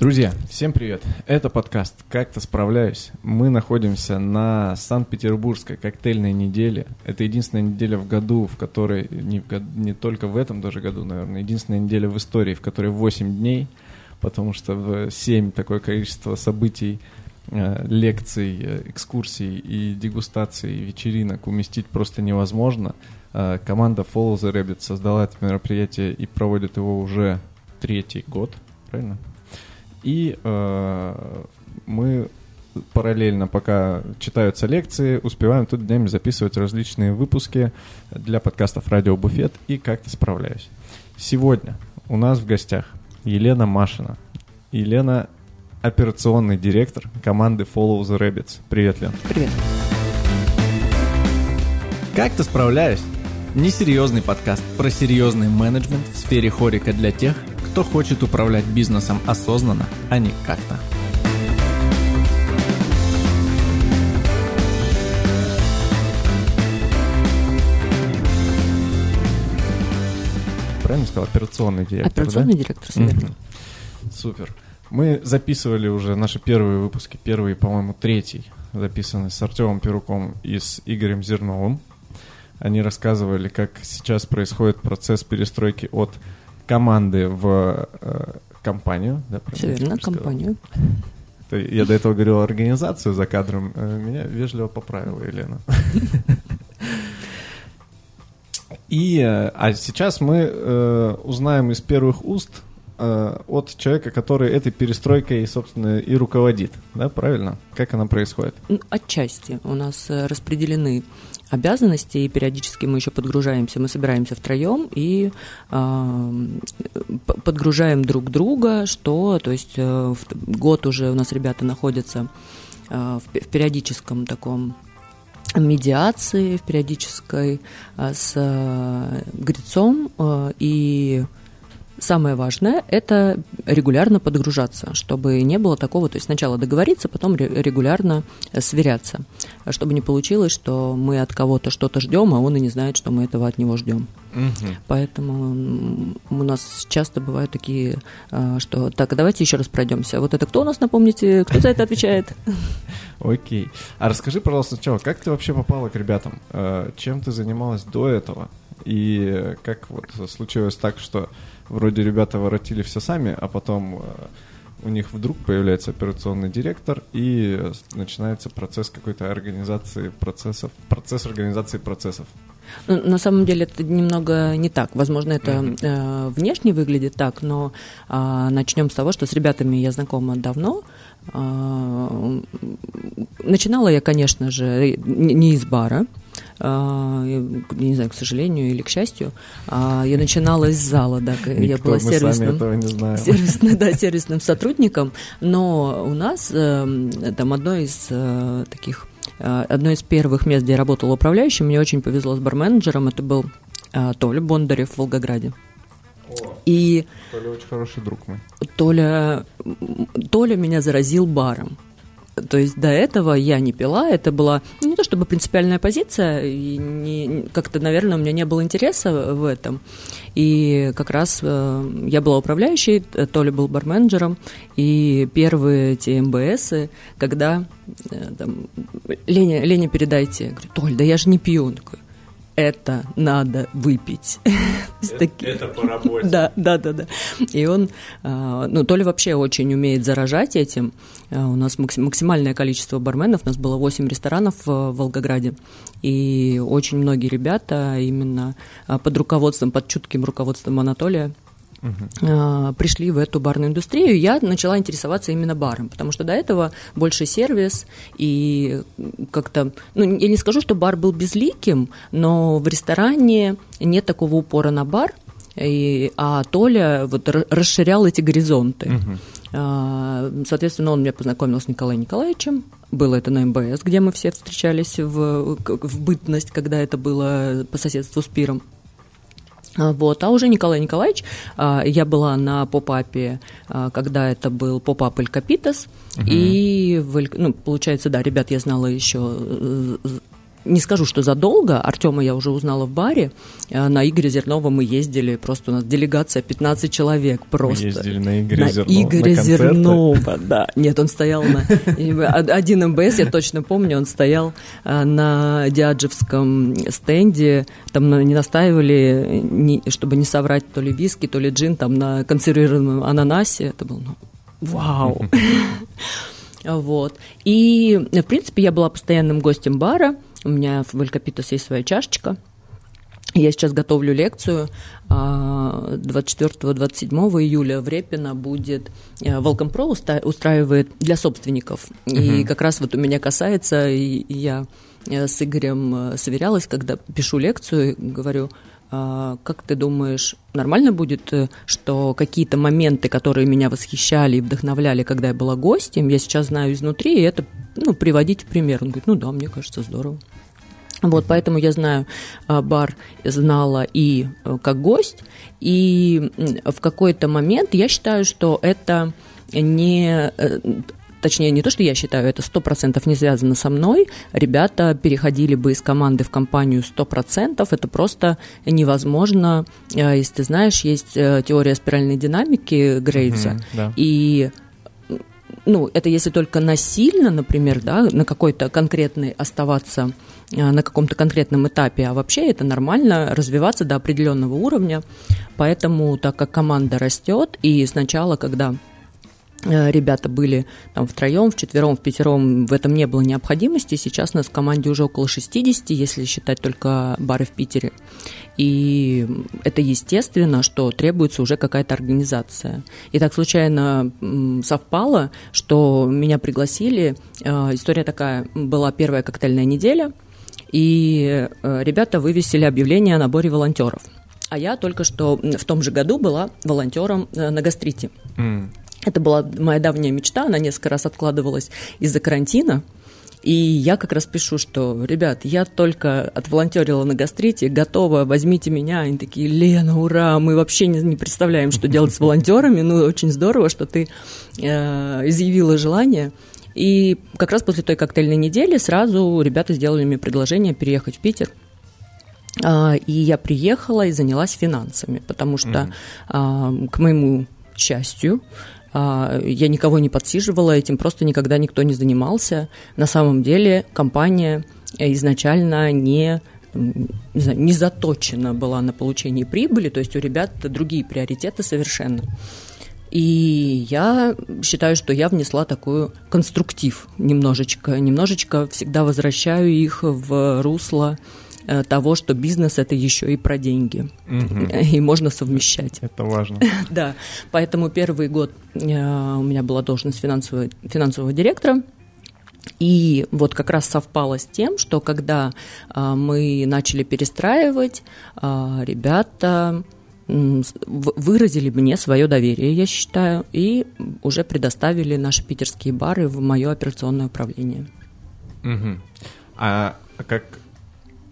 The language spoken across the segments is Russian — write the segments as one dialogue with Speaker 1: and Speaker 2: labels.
Speaker 1: Друзья, всем привет! Это подкаст «Как-то справляюсь». Мы находимся на Санкт-Петербургской коктейльной неделе. Это единственная неделя в году, в которой, не, в год, не только в этом даже году, наверное, единственная неделя в истории, в которой 8 дней, потому что в 7 такое количество событий, э, лекций, э, экскурсий и дегустаций, вечеринок уместить просто невозможно. Э, команда Follow the Rabbit создала это мероприятие и проводит его уже третий год, правильно? И э, мы параллельно, пока читаются лекции, успеваем тут днями записывать различные выпуски для подкастов «Радио Буфет» и «Как-то справляюсь». Сегодня у нас в гостях Елена Машина. Елена – операционный директор команды Follow the Rabbits. Привет, Лен.
Speaker 2: Привет.
Speaker 1: «Как-то справляюсь» – несерьезный подкаст про серьезный менеджмент в сфере хорика для тех, кто хочет управлять бизнесом осознанно, а не как-то. Правильно сказал? Операционный директор,
Speaker 2: Операционный
Speaker 1: да?
Speaker 2: директор, все верно.
Speaker 1: Супер. Мы записывали уже наши первые выпуски, первый, по-моему, третий, записанный с Артемом Перуком и с Игорем Зерновым. Они рассказывали, как сейчас происходит процесс перестройки от команды в э, компанию. Да,
Speaker 2: Все верно, компанию.
Speaker 1: Я до этого говорил организацию за кадром. Э, меня вежливо поправила Елена. И, э, а сейчас мы э, узнаем из первых уст э, от человека, который этой перестройкой, собственно, и руководит. Да, правильно? Как она происходит?
Speaker 2: Ну, отчасти у нас э, распределены обязанности, и периодически мы еще подгружаемся, мы собираемся втроем и э, подгружаем друг друга, что, то есть э, год уже у нас ребята находятся э, в, в периодическом таком медиации, в периодической э, с э, Грицом э, и Самое важное – это регулярно подгружаться, чтобы не было такого, то есть сначала договориться, потом регулярно э, сверяться, чтобы не получилось, что мы от кого-то что-то ждем, а он и не знает, что мы этого от него ждем. Угу. Поэтому у нас часто бывают такие, э, что так, давайте еще раз пройдемся. Вот это кто у нас, напомните, кто за это отвечает?
Speaker 1: Окей. А расскажи, пожалуйста, сначала, как ты вообще попала к ребятам? Э, чем ты занималась до этого? И как вот случилось так, что вроде ребята воротили все сами, а потом э, у них вдруг появляется операционный директор и начинается процесс какой-то организации процессов, процесс организации процессов.
Speaker 2: Ну, на самом деле это немного не так. Возможно, это mm-hmm. э, внешне выглядит так, но э, начнем с того, что с ребятами я знакома давно. Э, начинала я, конечно же, не из бара. А, не знаю, к сожалению или к счастью, а, я начинала с зала, да,
Speaker 1: Никто,
Speaker 2: я была сервисным,
Speaker 1: сервисным,
Speaker 2: да, сервисным сотрудником, но у нас эм, там одно из э, таких э, одно из первых мест, где я работала управляющим, мне очень повезло с барменеджером, это был э, Толя Бондарев в Волгограде.
Speaker 1: О, и Толя очень хороший друг мой.
Speaker 2: Толя, Толя меня заразил баром. То есть до этого я не пила, это была не то чтобы принципиальная позиция, не, как-то, наверное, у меня не было интереса в этом. И как раз э, я была управляющей, э, Толя был барменджером, и первые эти МБСы, когда э, там, Леня, Леня, передайте, я говорю, Толь, да я же не пью. Он такой, это надо выпить.
Speaker 1: Это, это по работе.
Speaker 2: Да, да, да, да. И он, а, ну, то ли вообще очень умеет заражать этим. А, у нас максимальное количество барменов, у нас было 8 ресторанов в Волгограде, и очень многие ребята именно а, под руководством, под чутким руководством Анатолия uh пришли в эту барную индустрию, я начала интересоваться именно баром, потому что до этого больше сервис и как-то, ну, я не скажу, что бар был безликим, но в ресторане нет такого упора на бар, и, а Толя вот расширял эти горизонты. Uh-huh. Соответственно, он меня познакомил с Николаем Николаевичем. Было это на МБС, где мы все встречались в, в бытность, когда это было по соседству с Пиром. А, вот. А уже Николай Николаевич, а, я была на поп-апе, а, когда это был поп-ап Эль Капитас, угу. и, ну, получается, да, ребят я знала еще э, не скажу, что задолго. Артема я уже узнала в баре. А на Игоря Зернова мы ездили, просто у нас делегация 15 человек просто.
Speaker 1: Мы ездили на Игоря на Зернова.
Speaker 2: Игоря на Зернова, да. Нет, он стоял на... Один МБС, я точно помню, он стоял а, на Диаджевском стенде, там не настаивали, чтобы не соврать то ли виски, то ли джин, там на консервированном ананасе. Это был, ну, вау. Вот. И, в принципе, я была постоянным гостем бара. У меня в Валькапитас есть своя чашечка. Я сейчас готовлю лекцию. 24-27 а, июля в Репино будет Welcome Pro устраивает для собственников. Угу. И как раз вот у меня касается, и я э, с Игорем э, сверялась, когда пишу лекцию, говорю, как ты думаешь, нормально будет, э, что какие-то моменты, которые меня восхищали и вдохновляли, когда я была гостем, я сейчас знаю изнутри, и это ну, приводить в пример? Он говорит, ну да, мне кажется, здорово. Вот, поэтому я знаю а, бар, знала и э, как гость, и в какой-то момент я считаю, что это не э, точнее, не то, что я считаю, это сто процентов не связано со мной. Ребята переходили бы из команды в компанию сто процентов. Это просто невозможно. Э, если ты знаешь, есть э, теория спиральной динамики Грейвза. Mm-hmm, да. И ну, это если только насильно, например, да, на какой-то конкретный оставаться э, на каком-то конкретном этапе, а вообще это нормально развиваться до определенного уровня. Поэтому, так как команда растет, и сначала, когда ребята были там втроем, вчетвером, в пятером, в этом не было необходимости. Сейчас у нас в команде уже около 60, если считать только бары в Питере. И это естественно, что требуется уже какая-то организация. И так случайно совпало, что меня пригласили. Э, история такая, была первая коктейльная неделя, и э, ребята вывесили объявление о наборе волонтеров. А я только что в том же году была волонтером на гастрите. Mm. Это была моя давняя мечта, она несколько раз откладывалась из-за карантина. И я как раз пишу, что, ребят, я только отволонтерила на гастрите, готова, возьмите меня. Они такие, Лена, ура, мы вообще не, не представляем, что делать с волонтерами. Ну, очень здорово, что ты э, изъявила желание. И как раз после той коктейльной недели сразу ребята сделали мне предложение переехать в Питер. А, и я приехала и занялась финансами, потому что, mm-hmm. к моему счастью, я никого не подсиживала, этим просто никогда никто не занимался. На самом деле компания изначально не не, заточена была на получение прибыли, то есть у ребят другие приоритеты совершенно. И я считаю, что я внесла такой конструктив немножечко. Немножечко всегда возвращаю их в русло Э, того, что бизнес это еще и про деньги. Угу. И можно совмещать.
Speaker 1: Это важно.
Speaker 2: да. Поэтому первый год э, у меня была должность финансового, финансового директора. И вот как раз совпало с тем, что когда а, мы начали перестраивать, ребята выразили мне свое доверие, я считаю, и уже предоставили наши питерские бары в мое операционное управление.
Speaker 1: Угу. А как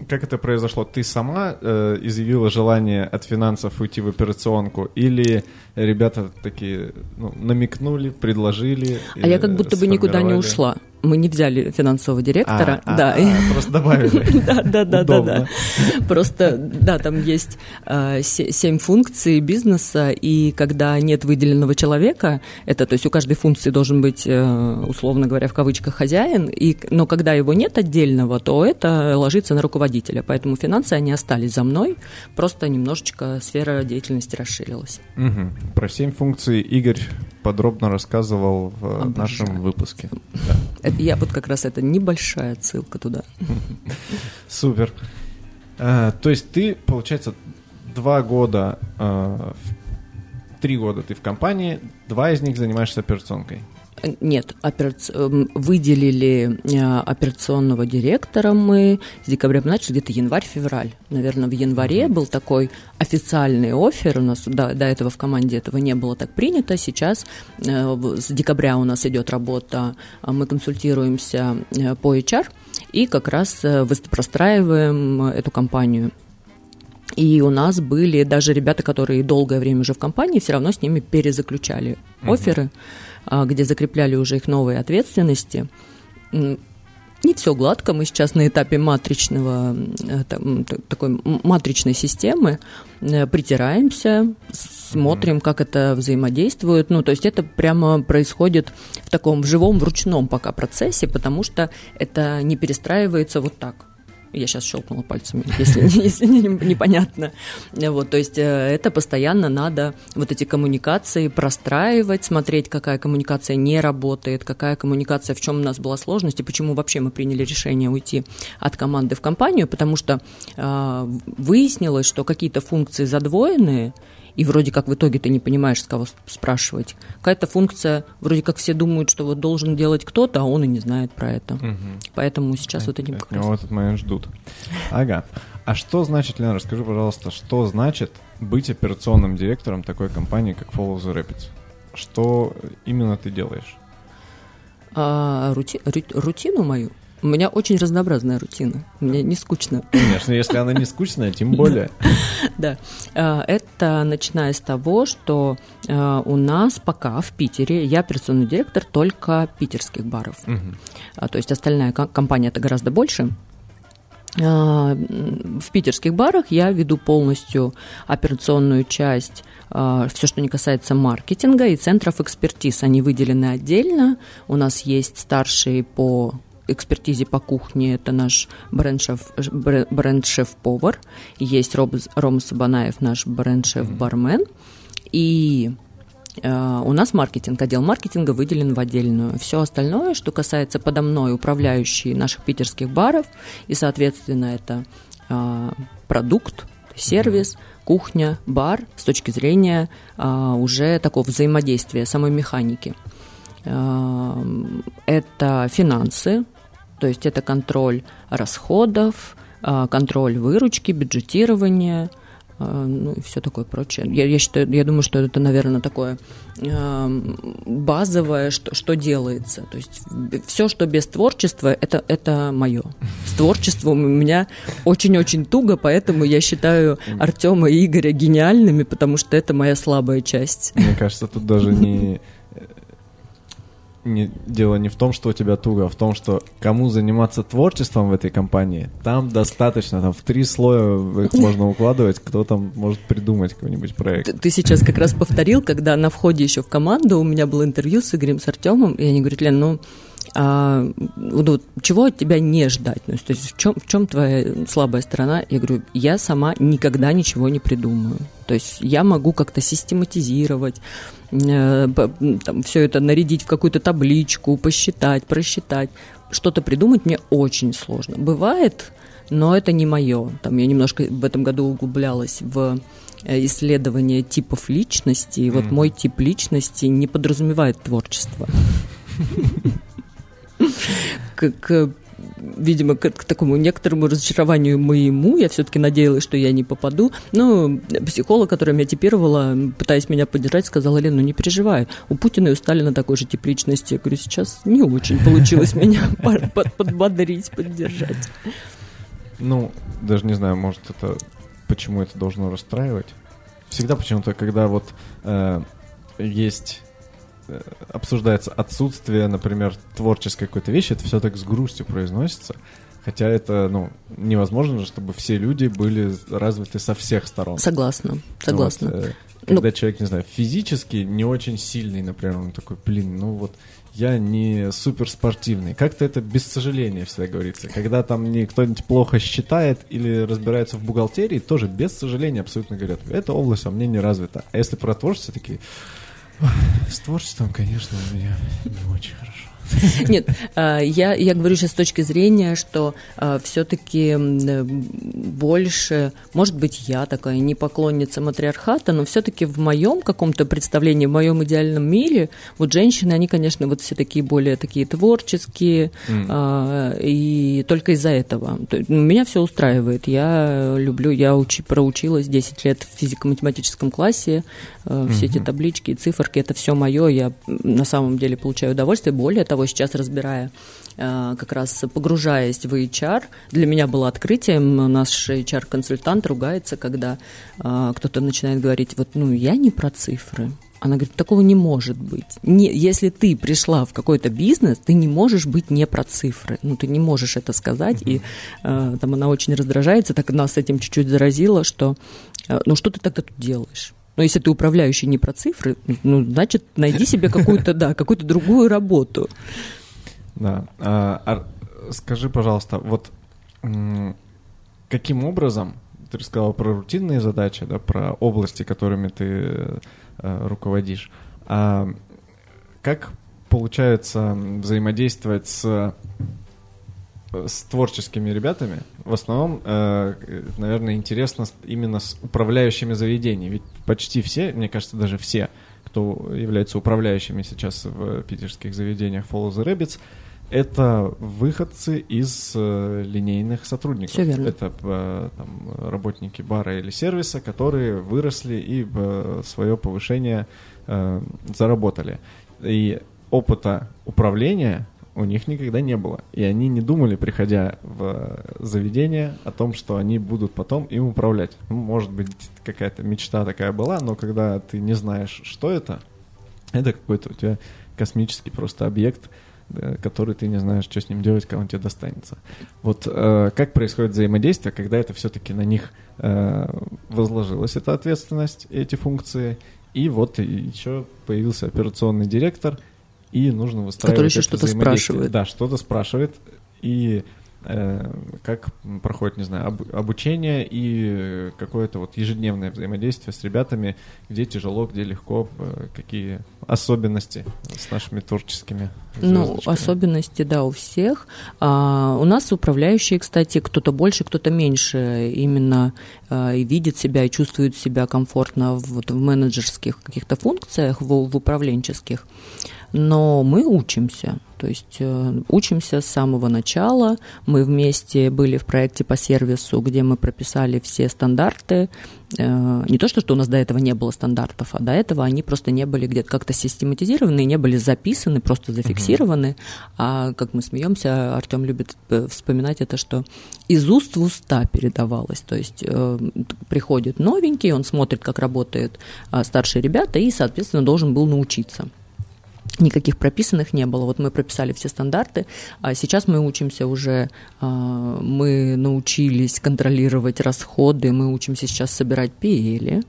Speaker 1: как это произошло? Ты сама э, изъявила желание от финансов уйти в операционку, или ребята такие ну, намекнули, предложили?
Speaker 2: А я как будто бы никуда не ушла мы не взяли финансового директора,
Speaker 1: а,
Speaker 2: да,
Speaker 1: а, а, просто добавили.
Speaker 2: да, да, да, да, да. Просто, да, там есть э, семь функций бизнеса, и когда нет выделенного человека, это, то есть у каждой функции должен быть, э, условно говоря, в кавычках хозяин, и, но когда его нет отдельного, то это ложится на руководителя, поэтому финансы они остались за мной, просто немножечко сфера деятельности расширилась.
Speaker 1: Угу. Про семь функций Игорь подробно рассказывал в Обожаю. нашем выпуске. Да.
Speaker 2: Это, я вот как раз это небольшая ссылка туда.
Speaker 1: Супер. А, то есть ты, получается, два года, а, три года ты в компании, два из них занимаешься операционкой.
Speaker 2: Нет, операци... Эм, выделили э, операционного директора мы с декабря начали, где-то январь-февраль. Наверное, в январе был такой официальный офер. У нас до, до этого в команде этого не было так принято. Сейчас э, с декабря у нас идет работа, а мы консультируемся э, по HR и как раз простраиваем эту компанию. И у нас были даже ребята, которые долгое время уже в компании, все равно с ними перезаключали uh-huh. оферы. Где закрепляли уже их новые ответственности. не все гладко. Мы сейчас на этапе матричного, э, там, такой матричной системы э, притираемся, смотрим, как это взаимодействует. Ну, то есть это прямо происходит в таком в живом, в ручном пока процессе, потому что это не перестраивается вот так. Я сейчас щелкнула пальцами, если, если непонятно. Вот, то есть э, это постоянно надо вот эти коммуникации простраивать, смотреть, какая коммуникация не работает, какая коммуникация, в чем у нас была сложность и почему вообще мы приняли решение уйти от команды в компанию, потому что э, выяснилось, что какие-то функции задвоенные, и вроде как в итоге ты не понимаешь, с кого спрашивать. Какая-то функция, вроде как все думают, что вот должен делать кто-то, а он и не знает про это. Угу. Поэтому сейчас вот этим
Speaker 1: как раз... в этот момент ждут. Ага. А что значит, Лена, расскажи, пожалуйста, что значит быть операционным директором такой компании, как Follow the Rapids? Что именно ты делаешь?
Speaker 2: А, рути, рутину мою? У меня очень разнообразная рутина. Мне не скучно.
Speaker 1: Конечно, если она не скучная, тем более.
Speaker 2: Да. А, это начиная с того, что а, у нас пока в Питере я операционный директор только питерских баров. А, то есть остальная компания это гораздо больше. В питерских барах я веду полностью операционную часть, все, что не касается маркетинга и центров экспертиз. Они выделены отдельно. У нас есть старший по экспертизе по кухне. Это наш бренд-шеф, бренд-шеф-повар, есть Роб, Рома Сабанаев, наш бренд-шеф-бармен, и э, у нас маркетинг, отдел маркетинга выделен в отдельную. Все остальное, что касается подо мной управляющие наших питерских баров, и, соответственно, это э, продукт, сервис, кухня, бар с точки зрения а, уже такого взаимодействия самой механики. А, это финансы, то есть это контроль расходов, а, контроль выручки, бюджетирование, а, ну и все такое прочее. Я, я считаю, я думаю, что это, наверное, такое базовое, что, что делается. То есть все, что без творчества, это, это мое. С творчеством у меня очень-очень туго, поэтому я считаю Артема и Игоря гениальными, потому что это моя слабая часть.
Speaker 1: Мне кажется, тут даже не не, дело не в том, что у тебя туго, а в том, что кому заниматься творчеством в этой компании, там достаточно, там в три слоя их можно укладывать, кто там может придумать какой-нибудь проект.
Speaker 2: Ты, ты сейчас как раз повторил, когда на входе еще в команду у меня было интервью с Игорем, с Артемом, и они говорят, Лен, ну, а, ну, чего от тебя не ждать? Ну, то есть в чем, в чем твоя слабая сторона? Я говорю, я сама никогда ничего не придумаю. То есть я могу как-то систематизировать, э, там, все это нарядить в какую-то табличку, посчитать, просчитать. Что-то придумать мне очень сложно. Бывает, но это не мое. Там я немножко в этом году углублялась в э, исследование типов личности. И вот mm. мой тип личности не подразумевает творчество. к, видимо, к, к такому некоторому разочарованию моему. Я все-таки надеялась, что я не попаду. Но психолог, которая меня типировала, пытаясь меня поддержать, сказала, Лен, ну не переживай, у Путина и у Сталина такой же тип личности. Я говорю, сейчас не очень получилось меня подбодрить, поддержать.
Speaker 1: Ну, даже не знаю, может, это почему это должно расстраивать. Всегда почему-то, когда вот э, есть обсуждается отсутствие, например, творческой какой-то вещи, это все так с грустью произносится. Хотя это, ну, невозможно же, чтобы все люди были развиты со всех сторон.
Speaker 2: Согласна, согласна. Вот,
Speaker 1: э, когда ну, человек, не знаю, физически не очень сильный, например, он такой, блин, ну вот я не суперспортивный. Как-то это без сожаления всегда говорится. Когда там не кто-нибудь плохо считает или разбирается в бухгалтерии, тоже без сожаления абсолютно говорят, эта область во мне не развита. А если про творчество, такие, с творчеством, конечно, у меня не очень хорошо.
Speaker 2: Нет, а, я, я говорю сейчас с точки зрения, что а, все-таки больше, может быть, я такая не поклонница матриархата, но все-таки в моем каком-то представлении, в моем идеальном мире, вот женщины, они, конечно, вот все такие более такие творческие, mm. и только из-за этого. Меня все устраивает. Я люблю, я учи, проучилась 10 лет в физико-математическом классе, все mm-hmm. эти таблички и циферки, это все мое, я на самом деле получаю удовольствие. Более того, сейчас разбирая, э, как раз погружаясь в HR, для меня было открытием, наш HR-консультант ругается, когда э, кто-то начинает говорить, вот, ну, я не про цифры, Она говорит, такого не может быть. Не, если ты пришла в какой-то бизнес, ты не можешь быть не про цифры. Ну, ты не можешь это сказать. И э, там она очень раздражается, так нас этим чуть-чуть заразила, что э, ну что ты тогда тут делаешь? Но если ты управляющий не про цифры, ну, значит, найди себе какую-то, да, какую-то другую работу.
Speaker 1: Да. А, а, скажи, пожалуйста, вот каким образом ты рассказал про рутинные задачи, да, про области, которыми ты э, руководишь. А как получается взаимодействовать с с творческими ребятами. В основном, э, наверное, интересно именно с управляющими заведениями. Ведь почти все, мне кажется, даже все, кто является управляющими сейчас в питерских заведениях Follow the Rabbits, это выходцы из э, линейных сотрудников.
Speaker 2: Все верно.
Speaker 1: Это э, там, работники бара или сервиса, которые выросли и э, свое повышение э, заработали. И опыта управления у них никогда не было. И они не думали, приходя в заведение, о том, что они будут потом им управлять. Ну, может быть, какая-то мечта такая была, но когда ты не знаешь, что это, это какой-то у тебя космический просто объект, который ты не знаешь, что с ним делать, когда он тебе достанется. Вот э, как происходит взаимодействие, когда это все-таки на них э, возложилась эта ответственность, эти функции, и вот еще появился операционный директор, и нужно выстраивать
Speaker 2: Который еще что-то спрашивает.
Speaker 1: Да, что-то спрашивает, и Э, как проходит, не знаю, об, обучение и какое-то вот ежедневное взаимодействие с ребятами, где тяжело, где легко, э, какие особенности с нашими творческими
Speaker 2: Ну, особенности, да, у всех. А, у нас управляющие, кстати, кто-то больше, кто-то меньше именно а, и видит себя, и чувствует себя комфортно в, вот, в менеджерских каких-то функциях, в, в управленческих но мы учимся. То есть э, учимся с самого начала. Мы вместе были в проекте по сервису, где мы прописали все стандарты. Э, не то, что, что у нас до этого не было стандартов, а до этого они просто не были где-то как-то систематизированы, не были записаны, просто зафиксированы. Uh-huh. А как мы смеемся, Артем любит э, вспоминать это, что из уст в уста передавалось. То есть приходит новенький, он смотрит, как работают старшие ребята, и, соответственно, должен был научиться никаких прописанных не было. Вот мы прописали все стандарты, а сейчас мы учимся уже, а, мы научились контролировать расходы, мы учимся сейчас собирать PL.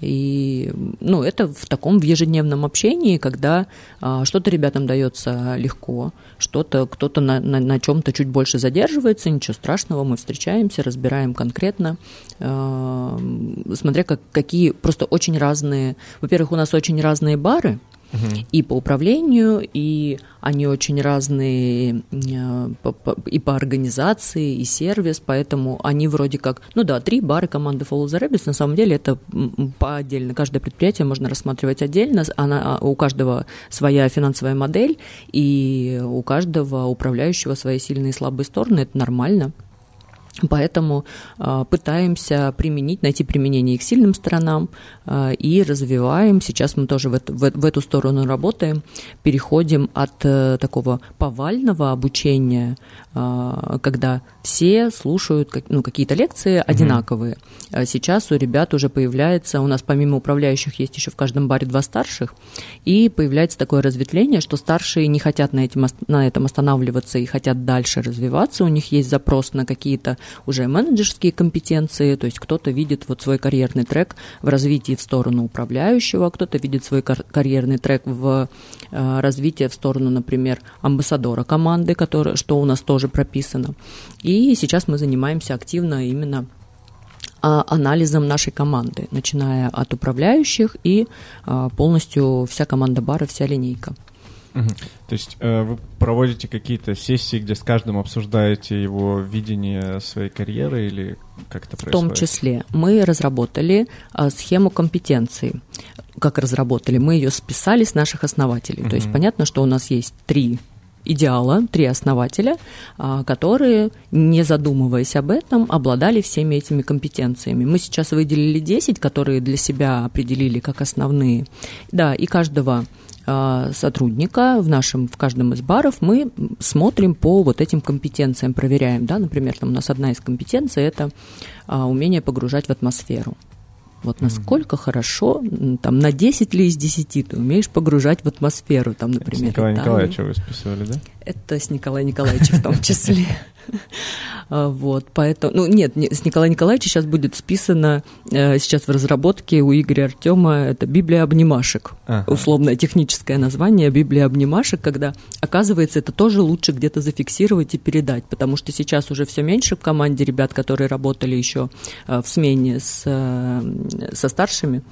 Speaker 2: И ну, это в таком в ежедневном общении, когда а, что-то ребятам дается легко, что-то кто-то на, на, на чем-то чуть больше задерживается, ничего страшного, мы встречаемся, разбираем конкретно, а, смотря как, какие просто очень разные. Во-первых, у нас очень разные бары, и по управлению, и они очень разные э, и по организации, и сервис, поэтому они вроде как, ну да, три бары команды Follow the Rabbits, на самом деле это по отдельно, каждое предприятие можно рассматривать отдельно, она, а, у каждого своя финансовая модель, и у каждого управляющего свои сильные и слабые стороны, это нормально. Поэтому э, пытаемся применить, найти применение их сильным сторонам э, и развиваем. Сейчас мы тоже в, это, в, эту сторону работаем, переходим от э, такого повального обучения, э, когда все слушают ну, какие-то лекции одинаковые. Mm-hmm. Сейчас у ребят уже появляется, у нас помимо управляющих есть еще в каждом баре два старших, и появляется такое разветвление, что старшие не хотят на, этим, на этом останавливаться и хотят дальше развиваться. У них есть запрос на какие-то уже менеджерские компетенции, то есть кто-то видит вот свой карьерный трек в развитии в сторону управляющего, кто-то видит свой карьерный трек в э, развитии в сторону, например, амбассадора команды, который, что у нас тоже прописано. И сейчас мы занимаемся активно именно а, анализом нашей команды, начиная от управляющих и а, полностью вся команда бара, вся линейка.
Speaker 1: Угу. То есть э, вы проводите какие-то сессии, где с каждым обсуждаете его видение своей карьеры или как это происходит?
Speaker 2: В том числе мы разработали э, схему компетенций. Как разработали? Мы ее списали с наших основателей. Угу. То есть понятно, что у нас есть три идеала, три основателя, а, которые, не задумываясь об этом, обладали всеми этими компетенциями. Мы сейчас выделили 10, которые для себя определили как основные. Да, и каждого сотрудника в нашем, в каждом из баров мы смотрим по вот этим компетенциям, проверяем, да, например, там у нас одна из компетенций – это а, умение погружать в атмосферу. Вот насколько mm-hmm. хорошо, там, на 10 ли из 10 ты умеешь погружать в атмосферу, там, например.
Speaker 1: С Николаем Николаевичем вы списывали, да?
Speaker 2: Это с Николаем Николаевичем в том числе. А, вот, поэтому, ну нет, с Николая Николаевича сейчас будет списано, э, сейчас в разработке у Игоря Артема, это Библия обнимашек, ага. условное техническое название Библия обнимашек, когда, оказывается, это тоже лучше где-то зафиксировать и передать, потому что сейчас уже все меньше в команде ребят, которые работали еще э, в смене с, э, со старшими,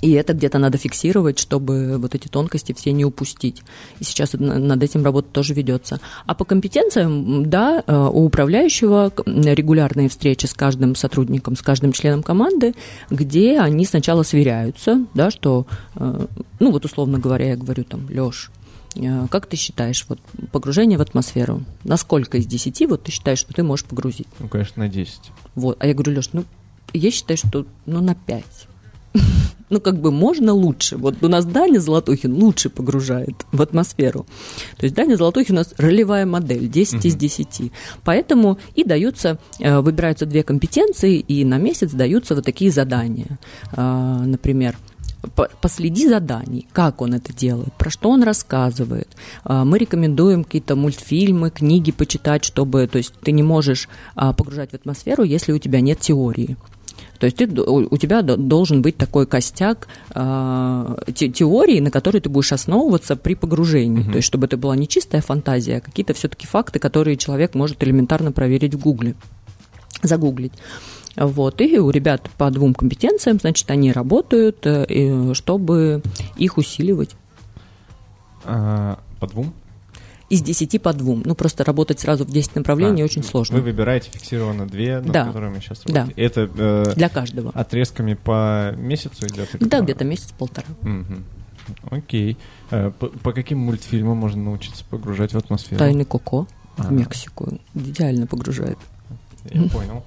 Speaker 2: и это где-то надо фиксировать, чтобы вот эти тонкости все не упустить. И сейчас над этим работа тоже ведется. А по компетенциям, да, э, у управляющего регулярные встречи с каждым сотрудником, с каждым членом команды, где они сначала сверяются, да, что, э, ну вот условно говоря, я говорю там, Лёш, э, как ты считаешь, вот погружение в атмосферу, насколько из 10 вот ты считаешь, что ты можешь погрузить?
Speaker 1: Ну, конечно, на 10.
Speaker 2: Вот, а я говорю, Лёш, ну, я считаю, что ну, на 5 ну, как бы можно лучше. Вот у нас Даня Золотухин лучше погружает в атмосферу. То есть Даня Золотухин у нас ролевая модель, 10 угу. из 10. Поэтому и даются, э, выбираются две компетенции, и на месяц даются вот такие задания. А, например, последи за Даней, как он это делает, про что он рассказывает. А, мы рекомендуем какие-то мультфильмы, книги почитать, чтобы, то есть ты не можешь а, погружать в атмосферу, если у тебя нет теории. То есть ты, у тебя должен быть такой костяк э, те, теории, на которой ты будешь основываться при погружении. Угу. То есть чтобы это была не чистая фантазия, а какие-то все-таки факты, которые человек может элементарно проверить в Гугле, загуглить. Вот, и у ребят по двум компетенциям, значит, они работают, э, чтобы их усиливать.
Speaker 1: А, по двум?
Speaker 2: Из 10 по двум. Ну, просто работать сразу в 10 направлений а, очень сложно.
Speaker 1: Вы выбираете фиксированно две, над
Speaker 2: да.
Speaker 1: которыми сейчас работаете.
Speaker 2: Да.
Speaker 1: Это э,
Speaker 2: для каждого.
Speaker 1: Отрезками по месяцу идет?
Speaker 2: Да, где-то месяц-полтора.
Speaker 1: Угу. Окей. Э, по, по каким мультфильмам можно научиться погружать в атмосферу?
Speaker 2: Тайны Коко а. в Мексику. Идеально погружает.
Speaker 1: Я понял.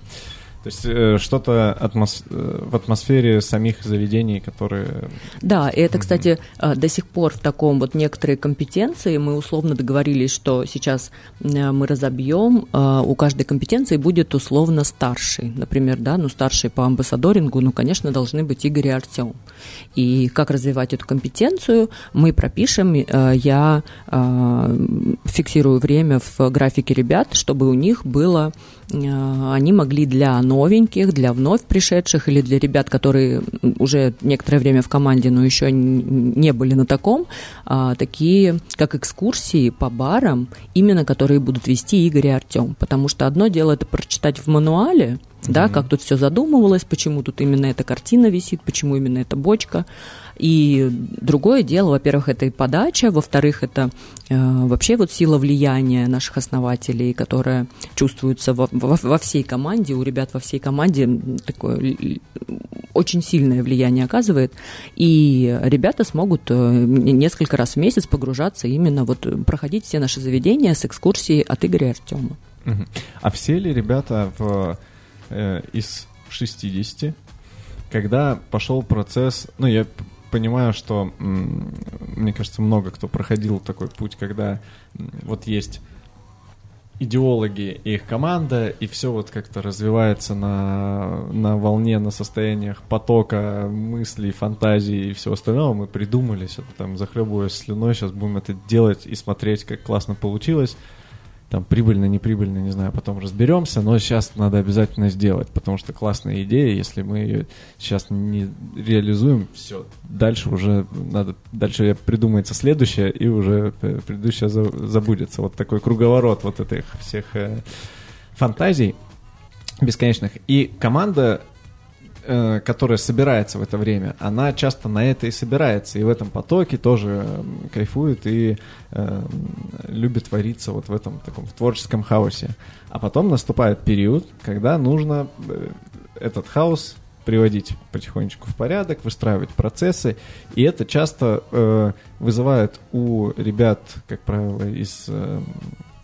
Speaker 1: То есть э, что-то атмос... Э, в атмосфере самих заведений, которые...
Speaker 2: Да, и это, кстати, э, до сих пор в таком вот некоторые компетенции. Мы условно договорились, что сейчас мы разобьем, у каждой компетенции будет условно старший. Например, да, ну старший по амбассадорингу, ну, конечно, должны быть Игорь и Артем. И как развивать эту компетенцию, мы пропишем, я фиксирую время в графике ребят, чтобы у них было, они могли для новеньких, для вновь пришедших или для ребят, которые уже некоторое время в команде, но еще не были на таком, а, такие как экскурсии по барам, именно которые будут вести Игорь и Артем. Потому что одно дело это прочитать в мануале, да, mm-hmm. как тут все задумывалось, почему тут именно эта картина висит, почему именно эта бочка. И другое дело, во-первых, это и подача, во-вторых, это э, вообще вот сила влияния наших основателей, которая чувствуется во, во, во всей команде, у ребят во всей команде такое очень сильное влияние оказывает, и ребята смогут э, несколько раз в месяц погружаться именно вот проходить все наши заведения с экскурсией от Игоря и Артема.
Speaker 1: А все ли ребята в, э, из 60 когда пошел процесс, ну, я понимаю, что, мне кажется, много кто проходил такой путь, когда вот есть идеологи и их команда, и все вот как-то развивается на, на волне, на состояниях потока мыслей, фантазий и всего остального. Мы придумали, что там захлебываясь слюной, сейчас будем это делать и смотреть, как классно получилось там прибыльно, неприбыльно, не знаю, потом разберемся, но сейчас надо обязательно сделать, потому что классная идея, если мы ее сейчас не реализуем, все, дальше уже надо, дальше придумается следующее, и уже предыдущее забудется. Вот такой круговорот вот этих всех э, фантазий бесконечных. И команда Э, которая собирается в это время, она часто на это и собирается, и в этом потоке тоже кайфует и э, любит твориться вот в этом таком в творческом хаосе. А потом наступает период, когда нужно э, этот хаос приводить потихонечку в порядок, выстраивать процессы, и это часто э, вызывает у ребят, как правило, из, э,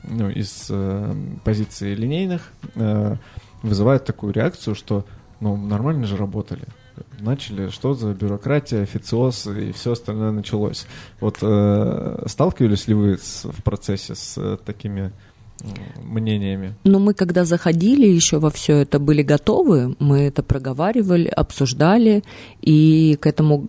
Speaker 1: ну, из э, позиции линейных, э, вызывает такую реакцию, что ну, нормально же работали. Начали, что за бюрократия, официоз и все остальное началось. Вот э, сталкивались ли вы с, в процессе с э, такими мнениями.
Speaker 2: Но мы, когда заходили еще во все это, были готовы, мы это проговаривали, обсуждали, и к этому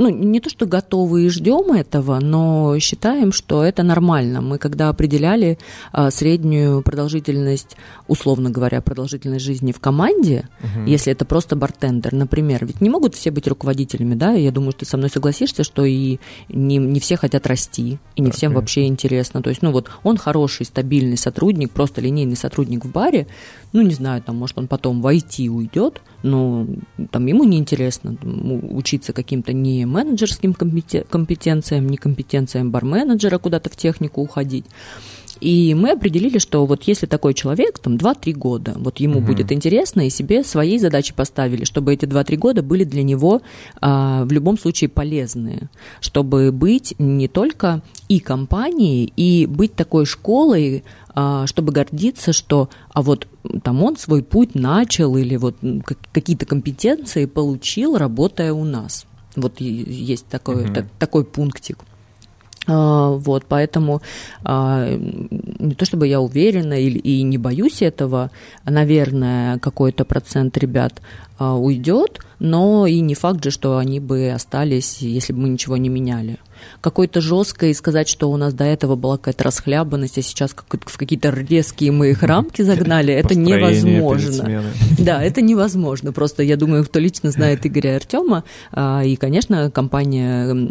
Speaker 2: ну, не то, что готовы и ждем этого, но считаем, что это нормально. Мы когда определяли а, среднюю продолжительность, условно говоря, продолжительность жизни в команде, угу. если это просто бартендер, например, ведь не могут все быть руководителями, да, я думаю, ты со мной согласишься, что и не, не все хотят расти, и не да, всем вообще интересно. То есть, ну вот, он хороший, стабильный сотрудник, просто линейный сотрудник в баре, ну, не знаю, там, может, он потом в IT уйдет, но там ему неинтересно учиться каким-то не менеджерским компетенциям, не компетенциям барменеджера куда-то в технику уходить. И мы определили, что вот если такой человек, там 2-3 года, вот ему угу. будет интересно, и себе своей задачи поставили, чтобы эти 2-3 года были для него а, в любом случае полезные, чтобы быть не только и компанией, и быть такой школой, а, чтобы гордиться, что а вот там он свой путь начал или вот какие-то компетенции получил, работая у нас. Вот есть такой, угу. такой пунктик. А, вот, поэтому а, не то чтобы я уверена или, и не боюсь этого, наверное, какой-то процент ребят уйдет, но и не факт же, что они бы остались, если бы мы ничего не меняли какой-то жесткой сказать, что у нас до этого была какая-то расхлябанность, а сейчас в какие-то резкие мы их рамки загнали, это невозможно. Да, это невозможно. Просто я думаю, кто лично знает Игоря и Артема, а, и, конечно, компания,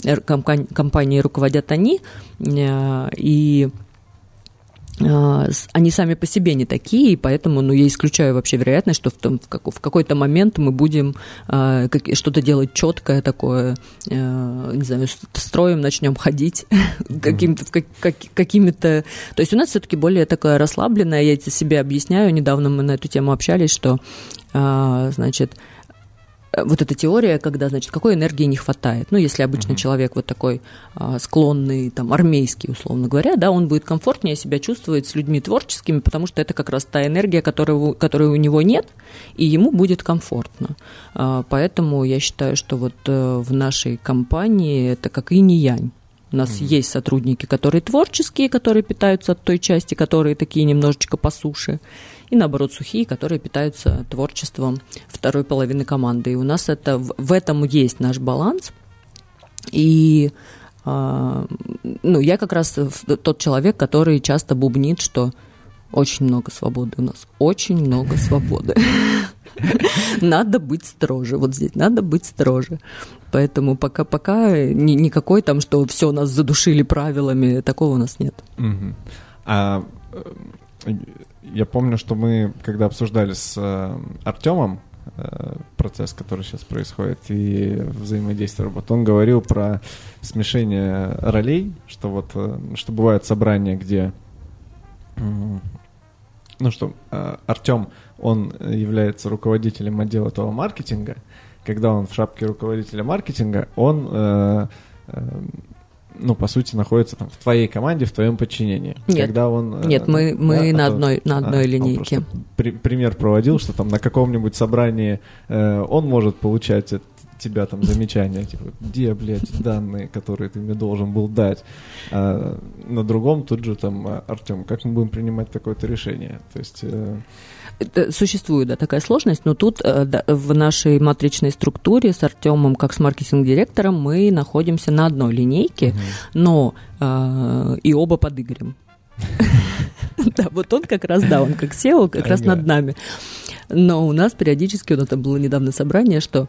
Speaker 2: компания руководят они, а, и они сами по себе не такие, и поэтому ну, я исключаю вообще вероятность, что в, том, в, как, в какой-то момент мы будем э, что-то делать четкое такое, э, не знаю, строим, начнем ходить каким-то, как, как, какими-то... То есть у нас все-таки более такое расслабленное, я это себе объясняю, недавно мы на эту тему общались, что, э, значит, Э, вот эта теория, когда, значит, какой энергии не хватает. Ну, если обычно uh-huh. человек вот такой а, склонный, там, армейский, условно говоря, да, он будет комфортнее себя чувствовать с людьми творческими, потому что это как раз та энергия, которой, которой у него нет, и ему будет комфортно. А, поэтому я считаю, что вот а, в нашей компании это как и не янь. У нас mm-hmm. есть сотрудники, которые творческие, которые питаются от той части, которые такие немножечко по суше и наоборот сухие, которые питаются творчеством второй половины команды. И у нас это в этом есть наш баланс. И а, ну, я как раз тот человек, который часто бубнит, что очень много свободы у нас, очень много свободы. Надо быть строже, вот здесь надо быть строже. Поэтому пока пока ни, никакой там, что все нас задушили правилами, такого у нас нет.
Speaker 1: А э, я помню, что мы, когда обсуждали с э, Артемом э, процесс, который сейчас происходит, и взаимодействие работ, он говорил про смешение ролей, что вот, э, что бывают собрания, где, ну что, э, Артем, он является руководителем отдела этого маркетинга, когда он в шапке руководителя маркетинга, он э, э, ну, по сути, находится там в твоей команде, в твоем подчинении.
Speaker 2: Нет,
Speaker 1: когда он,
Speaker 2: э, нет мы, мы да, на, а одной, на одной а, линейке.
Speaker 1: При, пример проводил, что там на каком-нибудь собрании э, он может получать тебя там замечания, типа, где, блядь, данные, которые ты мне должен был дать. А на другом тут же там, «А, Артем, как мы будем принимать такое-то решение? То есть... Э,
Speaker 2: существует да, такая сложность, но тут э, да, в нашей матричной структуре с Артемом, как с маркетинг-директором, мы находимся на одной линейке, угу. но э, и оба под Игорем. Да, вот он как раз, да, он как SEO, как раз над нами. Но у нас периодически, вот это было недавно собрание, что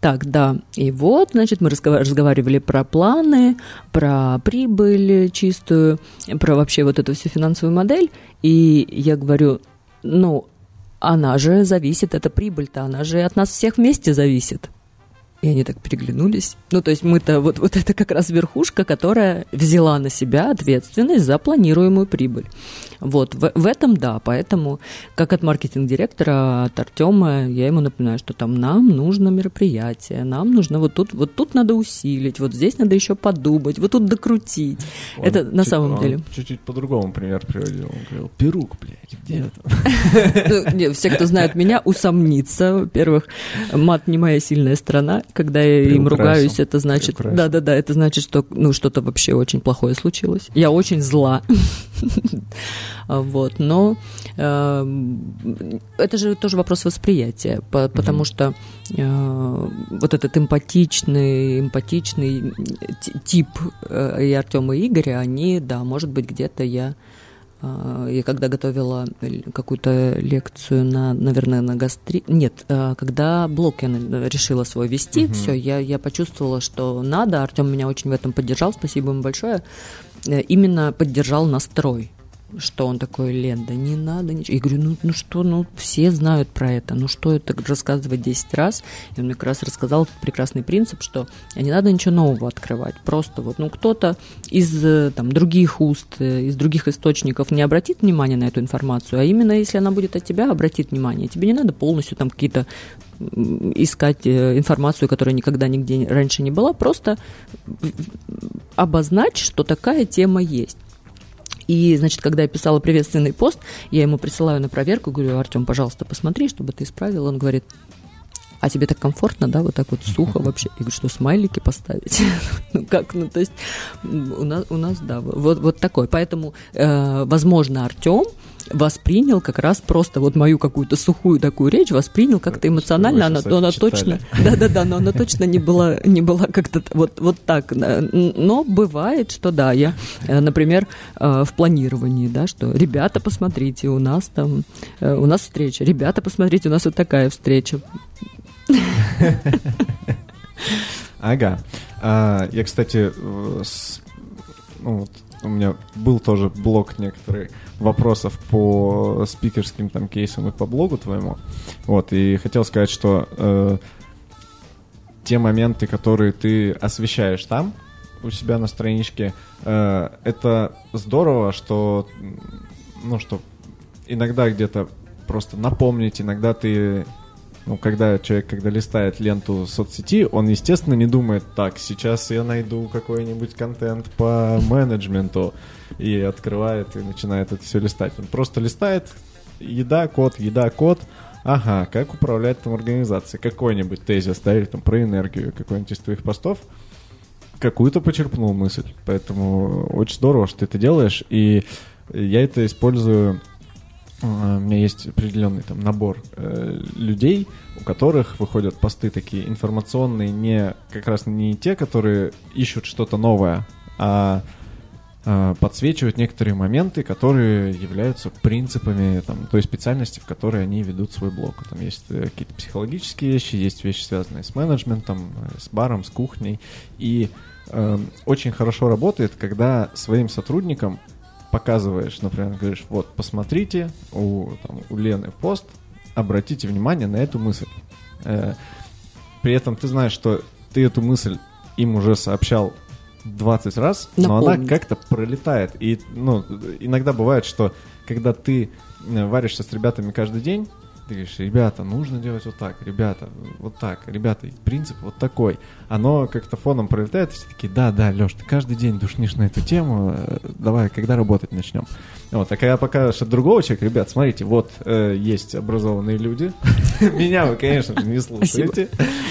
Speaker 2: так, да, и вот, значит, мы разговаривали про планы, про прибыль чистую, про вообще вот эту всю финансовую модель, и я говорю, ну, она же зависит, эта прибыль-то, она же от нас всех вместе зависит. И они так переглянулись. Ну, то есть мы-то, вот, вот это как раз верхушка, которая взяла на себя ответственность за планируемую прибыль. Вот, в, в этом да, поэтому, как от маркетинг-директора, от Артема, я ему напоминаю, что там нам нужно мероприятие, нам нужно вот тут, вот тут надо усилить, вот здесь надо еще подумать, вот тут докрутить. Он это на самом деле.
Speaker 1: Чуть-чуть по-другому пример приводил. Он говорил, пирук, блядь, где это?
Speaker 2: Ну, все, кто знает меня, усомнится. Во-первых, мат не моя сильная сторона. Когда я им ругаюсь, это значит, да-да-да, это значит, что ну что-то вообще очень плохое случилось. Я очень зла. Вот, но э, это же тоже вопрос восприятия, потому что э, вот этот эмпатичный, эмпатичный тип э, и Артема и Игоря, они, да, может быть, где-то я я когда готовила какую-то лекцию на, наверное, на гастри... Нет, а, когда блок я решила свой вести, угу. все, я, я почувствовала, что надо. Артем меня очень в этом поддержал, спасибо ему большое. Э, именно поддержал настрой что он такой, Лен, да не надо ничего. Я говорю, ну, ну что, ну все знают про это, ну что это рассказывать 10 раз. И он мне как раз рассказал прекрасный принцип, что не надо ничего нового открывать. Просто вот, ну кто-то из э, там, других уст, э, из других источников не обратит внимания на эту информацию, а именно если она будет от тебя, обратит внимание. Тебе не надо полностью там какие-то искать э, информацию, которая никогда нигде раньше не была, просто обозначь, что такая тема есть. И, значит, когда я писала приветственный пост, я ему присылаю на проверку, говорю, Артем, пожалуйста, посмотри, чтобы ты исправил. Он говорит, а тебе так комфортно, да, вот так вот сухо вообще? Я говорю, что смайлики поставить? ну как, ну то есть у нас, у нас да, вот, вот такой. Поэтому, э, возможно, Артем воспринял как раз просто вот мою какую-то сухую такую речь, воспринял как-то эмоционально, она, она точно, да-да-да, но она точно не была, не была как-то вот, вот так. Но бывает, что да, я, э, например, э, в планировании, да, что ребята, посмотрите, у нас там, э, у нас встреча, ребята, посмотрите, у нас вот такая встреча.
Speaker 1: Ага. А, я, кстати, ну, вот, у меня был тоже блок некоторых вопросов по спикерским там кейсам и по блогу твоему. Вот, и хотел сказать, что э, те моменты, которые ты освещаешь там, у себя на страничке, э, это здорово, что, ну, что иногда где-то просто напомнить, иногда ты ну, когда человек, когда листает ленту соцсети, он, естественно, не думает, так, сейчас я найду какой-нибудь контент по менеджменту, и открывает, и начинает это все листать. Он просто листает, еда, код, еда, код, ага, как управлять там организацией, какой-нибудь тезис, да, или там про энергию, какой-нибудь из твоих постов, какую-то почерпнул мысль. Поэтому очень здорово, что ты это делаешь, и я это использую у меня есть определенный там набор э, людей, у которых выходят посты такие информационные, не как раз не те, которые ищут что-то новое, а э, подсвечивают некоторые моменты, которые являются принципами там, той специальности, в которой они ведут свой блог. Там есть э, какие-то психологические вещи, есть вещи, связанные с менеджментом, э, с баром, с кухней. И э, очень хорошо работает, когда своим сотрудникам показываешь, например, говоришь, вот, посмотрите, у, там, у Лены пост, обратите внимание на эту мысль. Э, при этом ты знаешь, что ты эту мысль им уже сообщал 20 раз, Напомнить. но она как-то пролетает. И, ну, иногда бывает, что когда ты э, варишься с ребятами каждый день, ты говоришь, ребята, нужно делать вот так, ребята, вот так, ребята, принцип вот такой. Оно как-то фоном пролетает, все такие, да, да, Леш, ты каждый день душнишь на эту тему, э, давай, когда работать начнем? Вот, а когда покажешь от другого человека, ребят, смотрите, вот э, есть образованные люди, меня вы, конечно же, не слушаете,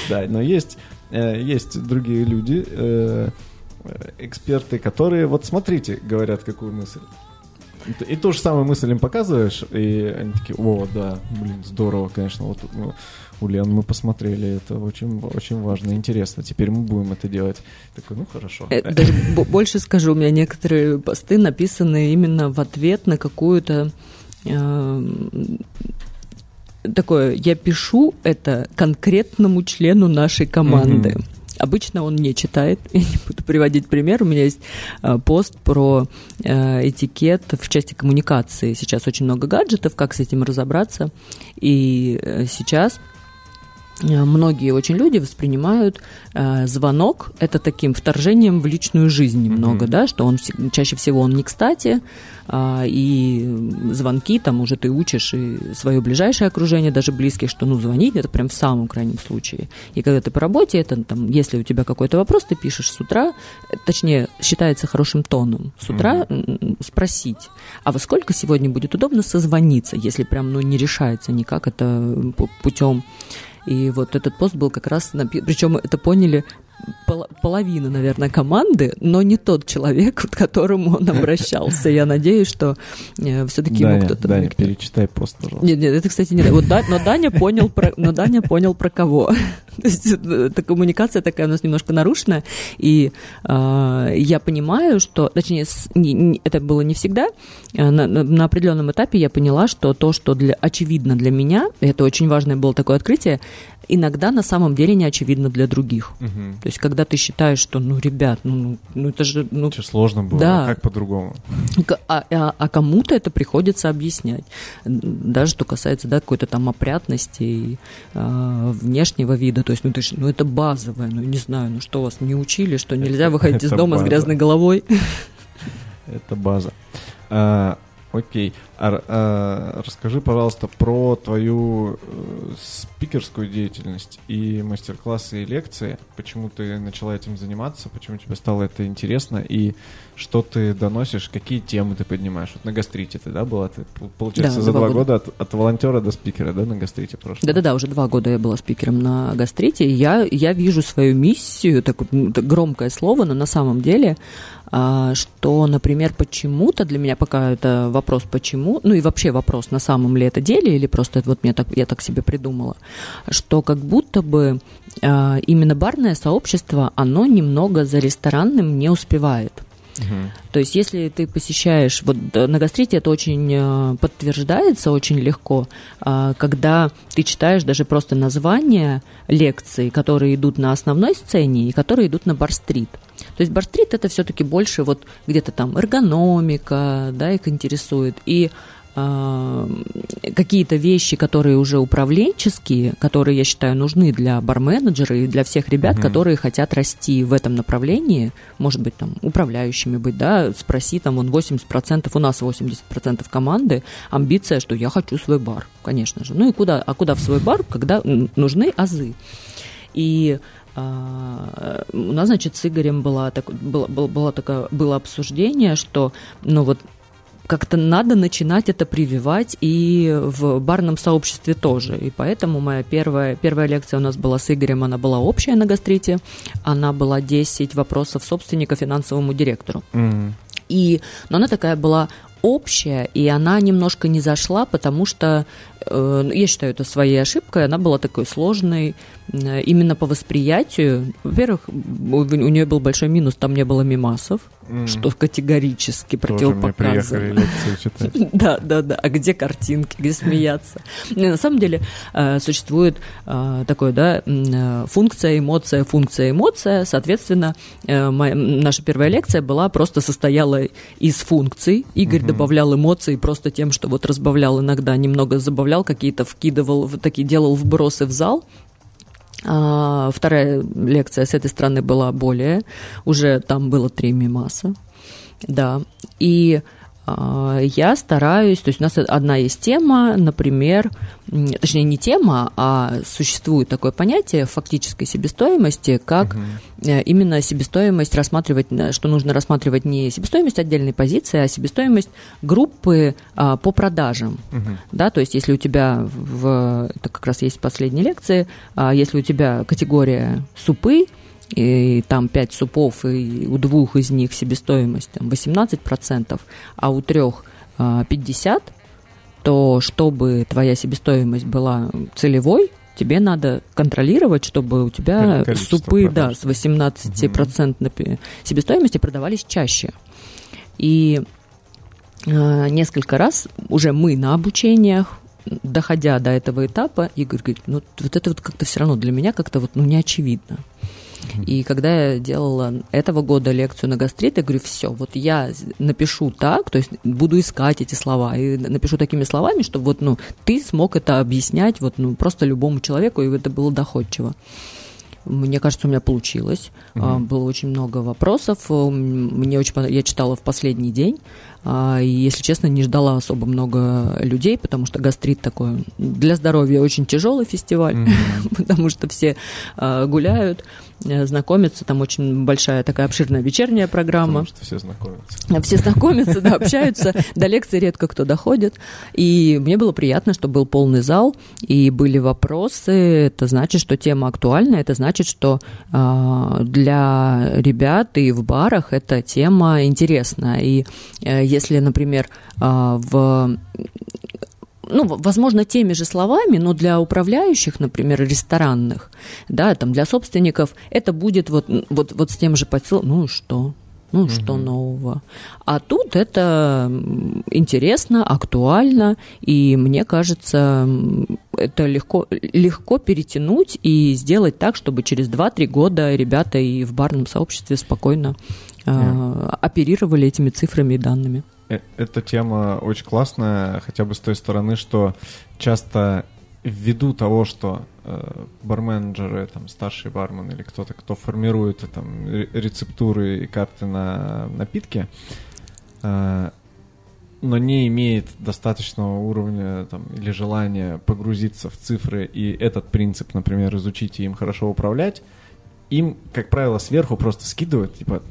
Speaker 1: да, но есть, э, есть другие люди, э, эксперты, которые, вот смотрите, говорят какую мысль. И ту же самую мысль им показываешь, и они такие, о, да, блин, здорово, конечно, вот ну, у Лен мы посмотрели, это очень, очень важно, интересно, теперь мы будем это делать. Такой, ну хорошо.
Speaker 2: Э, даже больше скажу, у меня некоторые посты написаны именно в ответ на какую-то э, такое, я пишу это конкретному члену нашей команды. Mm-hmm. Обычно он не читает, я не буду приводить пример. У меня есть э, пост про э, этикет в части коммуникации. Сейчас очень много гаджетов, как с этим разобраться. И э, сейчас многие очень люди воспринимают э, звонок это таким вторжением в личную жизнь немного, mm-hmm. да, что он чаще всего он не кстати, а, и звонки, там уже ты учишь и свое ближайшее окружение, даже близких, что ну звонить это прям в самом крайнем случае. И когда ты по работе, это там, если у тебя какой-то вопрос, ты пишешь с утра, точнее, считается хорошим тоном, с утра mm-hmm. спросить, а во сколько сегодня будет удобно созвониться, если прям ну не решается никак это путем И вот этот пост был как раз, напи... причем это поняли пол, половина, наверное, команды, но не тот человек, к которому он обращался. Я надеюсь, что э, все-таки ему кто-то...
Speaker 1: Даня, перечитай пост, пожалуйста.
Speaker 2: Нет, нет, это, кстати, не... Вот, да, но Даня понял про, но Даня понял про кого. То есть эта коммуникация такая у нас немножко нарушенная, и э, я понимаю, что, точнее, с, не, не, это было не всегда, э, на, на, на определенном этапе я поняла, что то, что для, очевидно для меня, это очень важное было такое открытие, иногда на самом деле не очевидно для других. Угу. То есть, когда ты считаешь, что, ну, ребят, ну, ну, ну это же... Ну,
Speaker 1: это сложно было, да. как по-другому?
Speaker 2: А, а, а кому-то это приходится объяснять. Даже что касается, да, какой-то там опрятности и а, внешнего вида. То есть, ну, ты, ну, это базовое, ну, не знаю, ну, что вас не учили, что нельзя выходить из дома с грязной головой?
Speaker 1: Это база. А, Окей. А, а, расскажи, пожалуйста, про твою э, спикерскую деятельность и мастер-классы и лекции. Почему ты начала этим заниматься, почему тебе стало это интересно и что ты доносишь, какие темы ты поднимаешь. Вот на гастрите ты, да, была? Ты, получается, да, за два года, года от, от волонтера до спикера, да, на гастрите прошло?
Speaker 2: Да-да-да, уже два года я была спикером на гастрите. Я, я вижу свою миссию, такое ну, громкое слово, но на самом деле а, что, например, почему-то для меня пока это вопрос почему, ну и вообще вопрос, на самом ли это деле, или просто вот мне так, я так себе придумала, что как будто бы а, именно барное сообщество, оно немного за ресторанным не успевает. То есть, если ты посещаешь, вот на гастрите это очень э, подтверждается очень легко, а, когда ты читаешь даже просто названия лекций, которые идут на основной сцене и которые идут на бар-стрит. То есть бар-стрит это все-таки больше вот где-то там эргономика, да, их интересует. И какие-то вещи, которые уже управленческие, которые, я считаю, нужны для барменеджера и для всех ребят, угу. которые хотят расти в этом направлении, может быть, там, управляющими быть, да, спроси, там, он 80%, у нас 80% команды, амбиция, что я хочу свой бар, конечно же. Ну и куда, а куда в свой бар, когда нужны азы. И а, у нас, значит, с Игорем была, так, было, было, было, такое, было обсуждение, что, ну вот, как-то надо начинать это прививать и в барном сообществе тоже. И поэтому моя первая, первая лекция у нас была с Игорем, она была общая на гастрите, она была 10 вопросов собственника финансовому директору. Mm. И, но она такая была общая, и она немножко не зашла, потому что, я считаю это своей ошибкой, она была такой сложной э, именно по восприятию. Во-первых, у, нее был большой минус, там не было мимасов, mm. что категорически противопоказано. Да, да, да. А где картинки, где смеяться? На самом деле э, существует э, такое, да, э, функция, эмоция, функция, эмоция. Соответственно, наша первая лекция была просто состояла из функций. Игорь добавлял эмоции просто тем, что вот разбавлял иногда, немного забавлял, какие-то вкидывал, такие делал вбросы в зал. А, вторая лекция с этой стороны была более, уже там было три мимаса, да, и я стараюсь, то есть у нас одна есть тема, например, точнее не тема, а существует такое понятие фактической себестоимости, как угу. именно себестоимость рассматривать, что нужно рассматривать не себестоимость отдельной позиции, а себестоимость группы а, по продажам. Угу. Да, то есть если у тебя в, это как раз есть в последней лекции, а, если у тебя категория супы, и там 5 супов, и у двух из них себестоимость там, 18%, а у трех 50%, а, то чтобы твоя себестоимость была целевой, тебе надо контролировать, чтобы у тебя супы да, с 18% угу. себестоимости продавались чаще. И э, несколько раз уже мы на обучениях, доходя до этого этапа, Игорь говорит, ну вот это вот как-то все равно для меня как-то вот ну, не очевидно. И когда я делала этого года лекцию на гастрит, я говорю, все, вот я напишу так, то есть буду искать эти слова, и напишу такими словами, чтобы вот, ну, ты смог это объяснять вот, ну, просто любому человеку, и это было доходчиво. Мне кажется, у меня получилось. Угу. Было очень много вопросов. Мне очень я читала в последний день. А, и, если честно, не ждала особо много людей, потому что гастрит такой для здоровья очень тяжелый фестиваль, mm-hmm. потому что все а, гуляют. Э, знакомятся, там очень большая такая обширная вечерняя программа.
Speaker 1: Потому что все знакомятся.
Speaker 2: Все знакомятся, да, общаются, до лекции редко кто доходит. И мне было приятно, что был полный зал, и были вопросы. Это значит, что тема актуальна, это значит, что э, для ребят и в барах эта тема интересна. И э, если, например, э, в ну, возможно, теми же словами, но для управляющих, например, ресторанных, да, там, для собственников, это будет вот, вот, вот с тем же посылом, ну что, ну, угу. что нового. А тут это интересно, актуально, и мне кажется, это легко, легко перетянуть и сделать так, чтобы через 2-3 года ребята и в барном сообществе спокойно э, оперировали этими цифрами и данными.
Speaker 1: Э, эта тема очень классная, хотя бы с той стороны, что часто ввиду того, что э, барменджеры, там, старший бармен или кто-то, кто формирует там, рецептуры и карты на напитки, э, но не имеет достаточного уровня там, или желания погрузиться в цифры и этот принцип, например, изучить и им хорошо управлять, им, как правило, сверху просто скидывают, типа,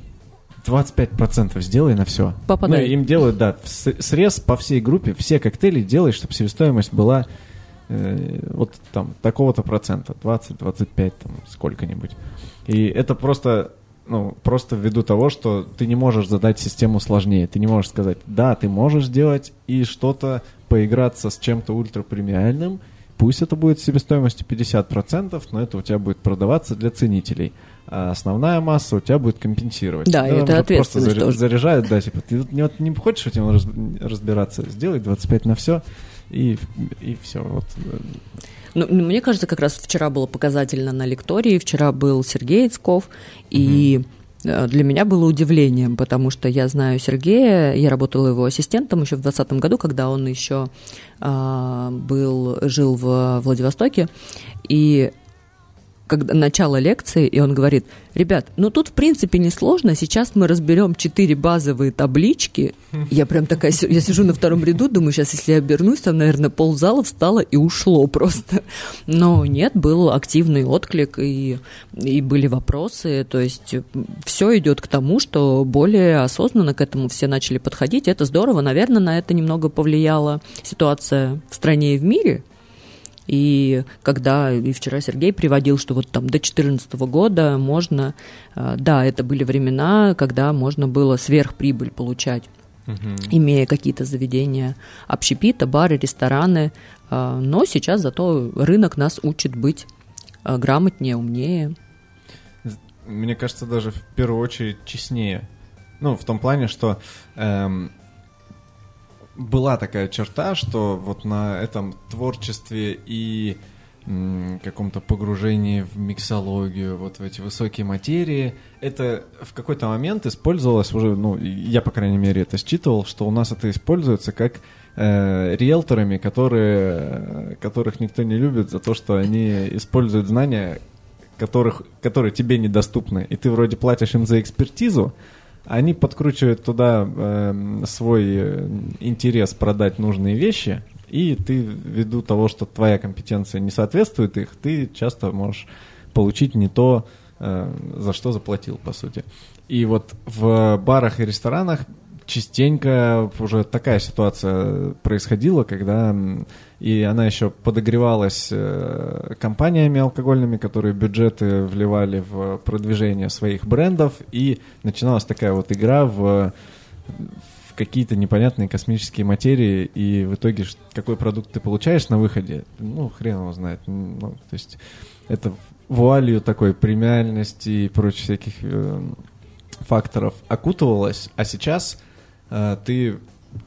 Speaker 1: 25% сделай на все.
Speaker 2: Попадай.
Speaker 1: Ну, им делают, да, срез по всей группе, все коктейли делай, чтобы себестоимость была э, вот там такого-то процента, 20-25 там сколько-нибудь. И это просто, ну, просто ввиду того, что ты не можешь задать систему сложнее. Ты не можешь сказать, да, ты можешь сделать и что-то поиграться с чем-то ультрапремиальным, пусть это будет себестоимостью 50%, но это у тебя будет продаваться для ценителей а основная масса у тебя будет компенсировать.
Speaker 2: Да, да это ответственность
Speaker 1: просто
Speaker 2: тоже.
Speaker 1: заряжает, да, типа, ты не, вот, не хочешь этим разбираться, сделай 25 на все, и, и все. Вот.
Speaker 2: Ну, ну, мне кажется, как раз вчера было показательно на лектории, вчера был Сергей Ицков, и mm для меня было удивлением, потому что я знаю Сергея, я работала его ассистентом еще в 2020 году, когда он еще а, был, жил в Владивостоке, и когда начало лекции, и он говорит, ребят, ну тут в принципе несложно, сейчас мы разберем четыре базовые таблички. Я прям такая, я сижу на втором ряду, думаю, сейчас если я обернусь, там, наверное, ползала встала и ушло просто. Но нет, был активный отклик, и, и были вопросы, то есть все идет к тому, что более осознанно к этому все начали подходить, это здорово, наверное, на это немного повлияла ситуация в стране и в мире, и когда и вчера Сергей приводил, что вот там до 2014 года можно, э, да, это были времена, когда можно было сверхприбыль получать угу. имея какие-то заведения общепита, бары, рестораны. Э, но сейчас зато рынок нас учит быть э, грамотнее, умнее.
Speaker 1: Мне кажется, даже в первую очередь честнее. Ну, в том плане, что эм, была такая черта, что вот на этом творчестве и каком-то погружении в миксологию, вот в эти высокие материи, это в какой-то момент использовалось уже, ну, я, по крайней мере, это считывал, что у нас это используется как э, риэлторами, которые, которых никто не любит за то, что они используют знания, которых, которые тебе недоступны, и ты вроде платишь им за экспертизу, они подкручивают туда эм, э, свой интерес продать нужные вещи, и ты ввиду того, что твоя компетенция не соответствует их, ты часто можешь получить не то, э, за что заплатил, по сути. И вот в барах и ресторанах частенько уже такая ситуация происходила, когда и она еще подогревалась э, компаниями алкогольными, которые бюджеты вливали в продвижение своих брендов, и начиналась такая вот игра в, в какие-то непонятные космические материи, и в итоге какой продукт ты получаешь на выходе, ну, хрен его знает. Ну, то есть это вуалью такой премиальности и прочих всяких э, факторов окутывалось, а сейчас э, ты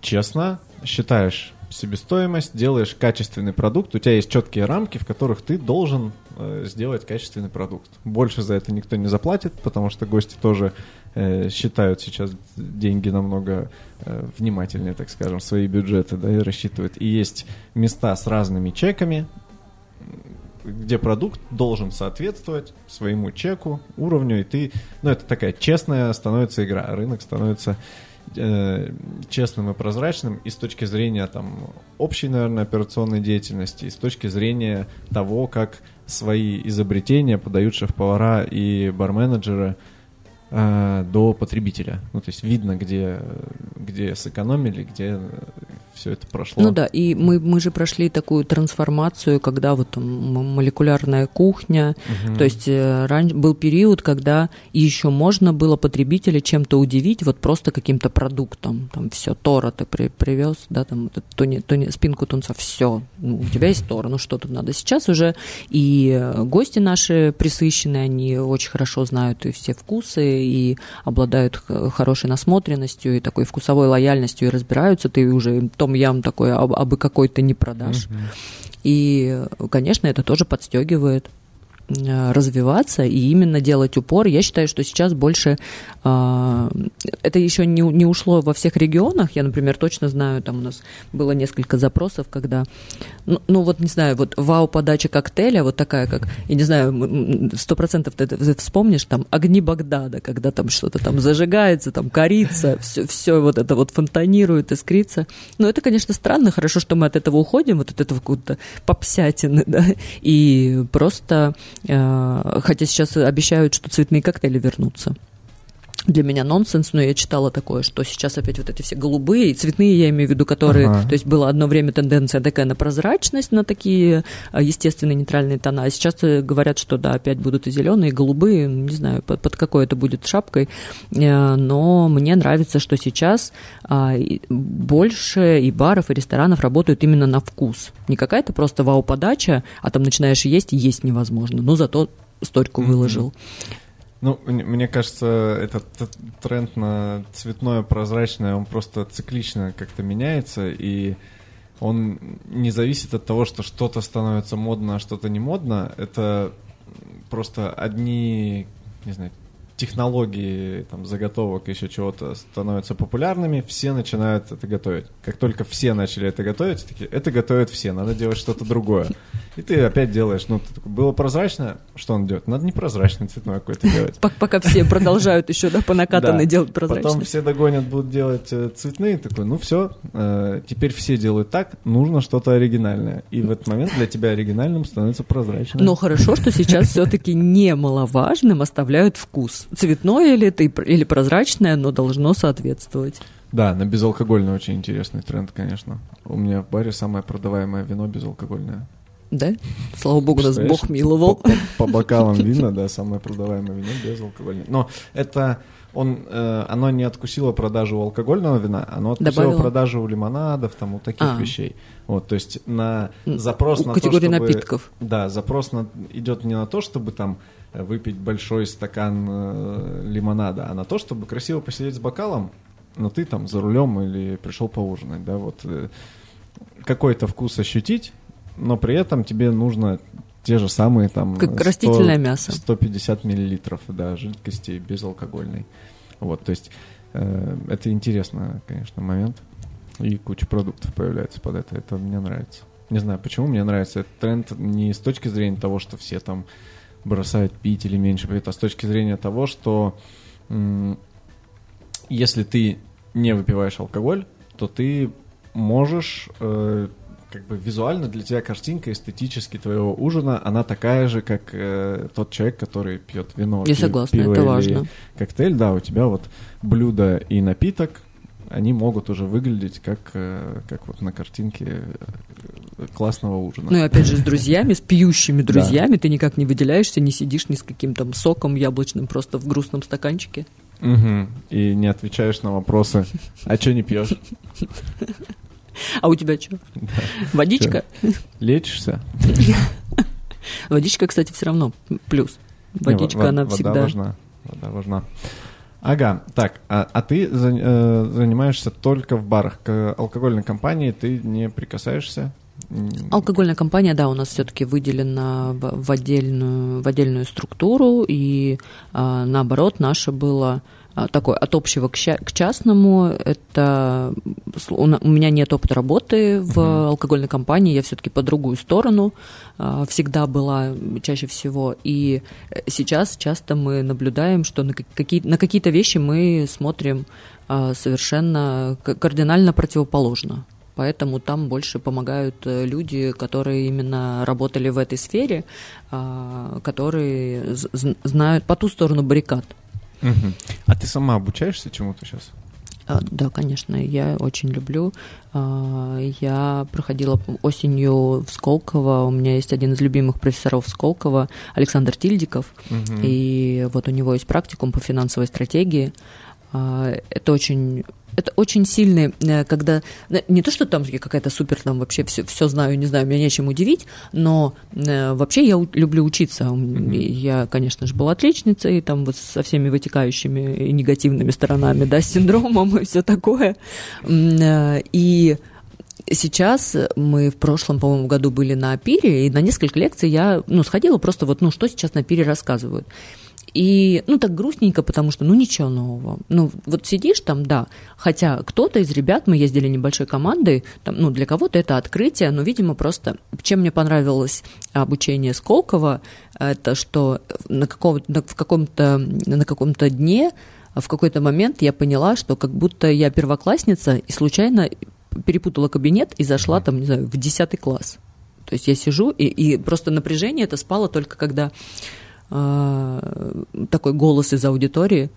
Speaker 1: честно считаешь себестоимость, делаешь качественный продукт, у тебя есть четкие рамки, в которых ты должен э, сделать качественный продукт. Больше за это никто не заплатит, потому что гости тоже э, считают сейчас деньги намного э, внимательнее, так скажем, свои бюджеты, да, и рассчитывают. И есть места с разными чеками, где продукт должен соответствовать своему чеку, уровню, и ты, ну, это такая честная становится игра, рынок становится э, честным и прозрачным и с точки зрения там общей, наверное, операционной деятельности, и с точки зрения того, как свои изобретения подают шеф-повара и барменеджеры э, до потребителя. Ну, то есть видно, где, где сэкономили, где все это прошло.
Speaker 2: Ну да, и мы, мы же прошли такую трансформацию, когда вот молекулярная кухня, угу. то есть э, ран... был период, когда еще можно было потребителя чем-то удивить, вот просто каким-то продуктом, там все, Тора ты при, привез, да, там туни, туни, спинку тунца, все, ну, у тебя есть Тора, ну что тут надо. Сейчас уже и гости наши присыщенные, они очень хорошо знают и все вкусы, и обладают хорошей насмотренностью, и такой вкусовой лояльностью, и разбираются, ты уже том ям такой, а, бы какой-то не продашь. Угу. И, конечно, это тоже подстегивает. Э, развиваться и именно делать упор. Я считаю, что сейчас больше э, это еще не, не ушло во всех регионах. Я, например, точно знаю, там у нас было несколько запросов, когда, ну, ну вот не знаю, вот вау-подача коктейля, вот такая, как, я не знаю, сто процентов ты, ты вспомнишь, там, огни Багдада, когда там что-то там зажигается, там корица, все, все вот это вот фонтанирует, искрится. Но это, конечно, странно, хорошо, что мы от этого уходим, вот от этого какого-то попсятины, да, и просто хотя сейчас обещают, что цветные коктейли вернутся для меня нонсенс, но я читала такое, что сейчас опять вот эти все голубые, цветные, я имею в виду, которые, ага. то есть была одно время тенденция такая на прозрачность, на такие а, естественные нейтральные тона, а сейчас э, говорят, что да, опять будут и зеленые, и голубые, не знаю, под, под какой это будет шапкой, э, но мне нравится, что сейчас а, больше и баров, и ресторанов работают именно на вкус. Не какая-то просто вау-подача, а там начинаешь есть, и есть невозможно, но зато столько mm-hmm. выложил.
Speaker 1: Ну, мне кажется, этот тренд на цветное, прозрачное, он просто циклично как-то меняется, и он не зависит от того, что что-то становится модно, а что-то не модно. Это просто одни, не знаю, технологии там, заготовок, еще чего-то становятся популярными, все начинают это готовить. Как только все начали это готовить, такие, это готовят все, надо делать что-то другое. И ты опять делаешь, ну, ты, было прозрачно, что он делает? Надо непрозрачный цветной какой-то делать.
Speaker 2: Пока все продолжают еще, да, по накатанной делать прозрачный.
Speaker 1: Потом все догонят, будут делать э, цветные, такой, ну все, э, теперь все делают так, нужно что-то оригинальное. И в этот момент для тебя оригинальным становится прозрачным.
Speaker 2: Но хорошо, что сейчас все-таки немаловажным оставляют вкус цветное или это или прозрачное, но должно соответствовать.
Speaker 1: Да, на безалкогольный очень интересный тренд, конечно. У меня в баре самое продаваемое вино безалкогольное.
Speaker 2: Да? Слава богу, нас Бог миловал.
Speaker 1: По, по, по бокалам вина, да, самое продаваемое вино безалкогольное. Но это он, э, оно не откусило продажу алкогольного вина, оно откусило Добавило. продажу лимонадов, там, вот таких а. вещей. Вот, то есть на запрос У на
Speaker 2: то, чтобы...
Speaker 1: напитков. Да, запрос на, идет не на то, чтобы там выпить большой стакан э, лимонада, а на то, чтобы красиво посидеть с бокалом, но ты там за рулем или пришел поужинать, да, вот э, какой-то вкус ощутить, но при этом тебе нужно те же самые там...
Speaker 2: Как 100, растительное мясо.
Speaker 1: 150 миллилитров, да, жидкости безалкогольной. Вот, то есть э, это интересно, конечно, момент. И куча продуктов появляется под это. Это мне нравится. Не знаю, почему мне нравится этот тренд не с точки зрения того, что все там бросают пить или меньше пьют, а с точки зрения того, что если ты не выпиваешь алкоголь, то ты можешь э, как бы визуально для тебя картинка эстетически твоего ужина, она такая же, как э, тот человек, который пьет вино.
Speaker 2: Я согласна, пиво это важно.
Speaker 1: Коктейль, да, у тебя вот блюдо и напиток, они могут уже выглядеть как, э, как вот на картинке э, классного ужина.
Speaker 2: Ну и опять же с друзьями, с пьющими друзьями, да. ты никак не выделяешься, не сидишь ни с каким там соком яблочным просто в грустном стаканчике.
Speaker 1: Угу. И не отвечаешь на вопросы, а что не пьешь?
Speaker 2: А у тебя что? Водичка?
Speaker 1: Лечишься?
Speaker 2: Водичка, кстати, все равно плюс. Водичка, она всегда...
Speaker 1: Вода важна. Вода важна. Ага, так, а, а ты за, э, занимаешься только в барах? К алкогольной компании ты не прикасаешься?
Speaker 2: Алкогольная компания, да, у нас все-таки выделена в, в, отдельную, в отдельную структуру, и э, наоборот, наше было такой от общего к, к частному. Это у меня нет опыта работы в uh-huh. алкогольной компании, я все-таки по другую сторону а, всегда была чаще всего. И сейчас часто мы наблюдаем, что на, какие, на какие-то вещи мы смотрим а, совершенно кардинально противоположно. Поэтому там больше помогают э, люди, которые именно работали в этой сфере, а, которые знают по ту сторону баррикад.
Speaker 1: Угу. А ты сама обучаешься чему-то сейчас?
Speaker 2: А, да, конечно, я очень люблю. А, я проходила осенью в Сколково. У меня есть один из любимых профессоров Сколково, Александр Тильдиков. Угу. И вот у него есть практикум по финансовой стратегии. А, это очень это очень сильный, э, когда э, не то, что там я какая-то супер, там вообще все, все знаю, не знаю, меня нечем удивить, но э, вообще я люблю учиться. Mm-hmm. Я, конечно же, была отличницей, там вот со всеми вытекающими и негативными сторонами, да, с синдромом и все такое. И Сейчас мы в прошлом, по-моему, году были на Апире, и на несколько лекций я ну, сходила просто вот, ну, что сейчас на Апире рассказывают. И, ну, так грустненько, потому что, ну, ничего нового. Ну, вот сидишь там, да, хотя кто-то из ребят, мы ездили небольшой командой, там, ну, для кого-то это открытие, но, видимо, просто, чем мне понравилось обучение Сколково, это что на, каком, на, в каком-то, на каком-то дне в какой-то момент я поняла, что как будто я первоклассница и случайно перепутала кабинет и зашла там, не знаю, в десятый класс. То есть я сижу, и, и просто напряжение это спало только когда э, такой голос из аудитории,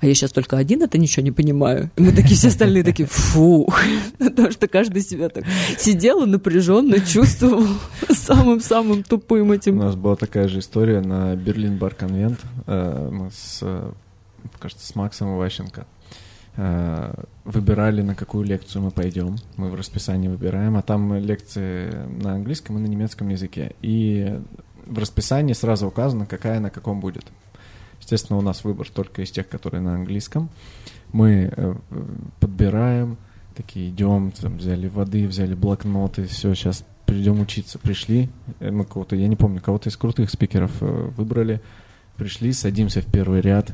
Speaker 2: а я сейчас только один это ничего не понимаю. И мы такие все остальные такие, фу, потому что каждый себя так сидел и напряженно чувствовал самым-самым тупым этим.
Speaker 1: У нас была такая же история на Берлин Бар Конвент. Э, мы с, кажется, с Максом Иващенко э, выбирали, на какую лекцию мы пойдем. Мы в расписании выбираем, а там лекции на английском и на немецком языке. И в расписании сразу указано, какая на каком будет. Естественно, у нас выбор только из тех, которые на английском. Мы э, подбираем, такие идем, там, взяли воды, взяли блокноты, все, сейчас придем учиться. Пришли, э, мы кого-то, я не помню, кого-то из крутых спикеров э, выбрали, пришли, садимся в первый ряд,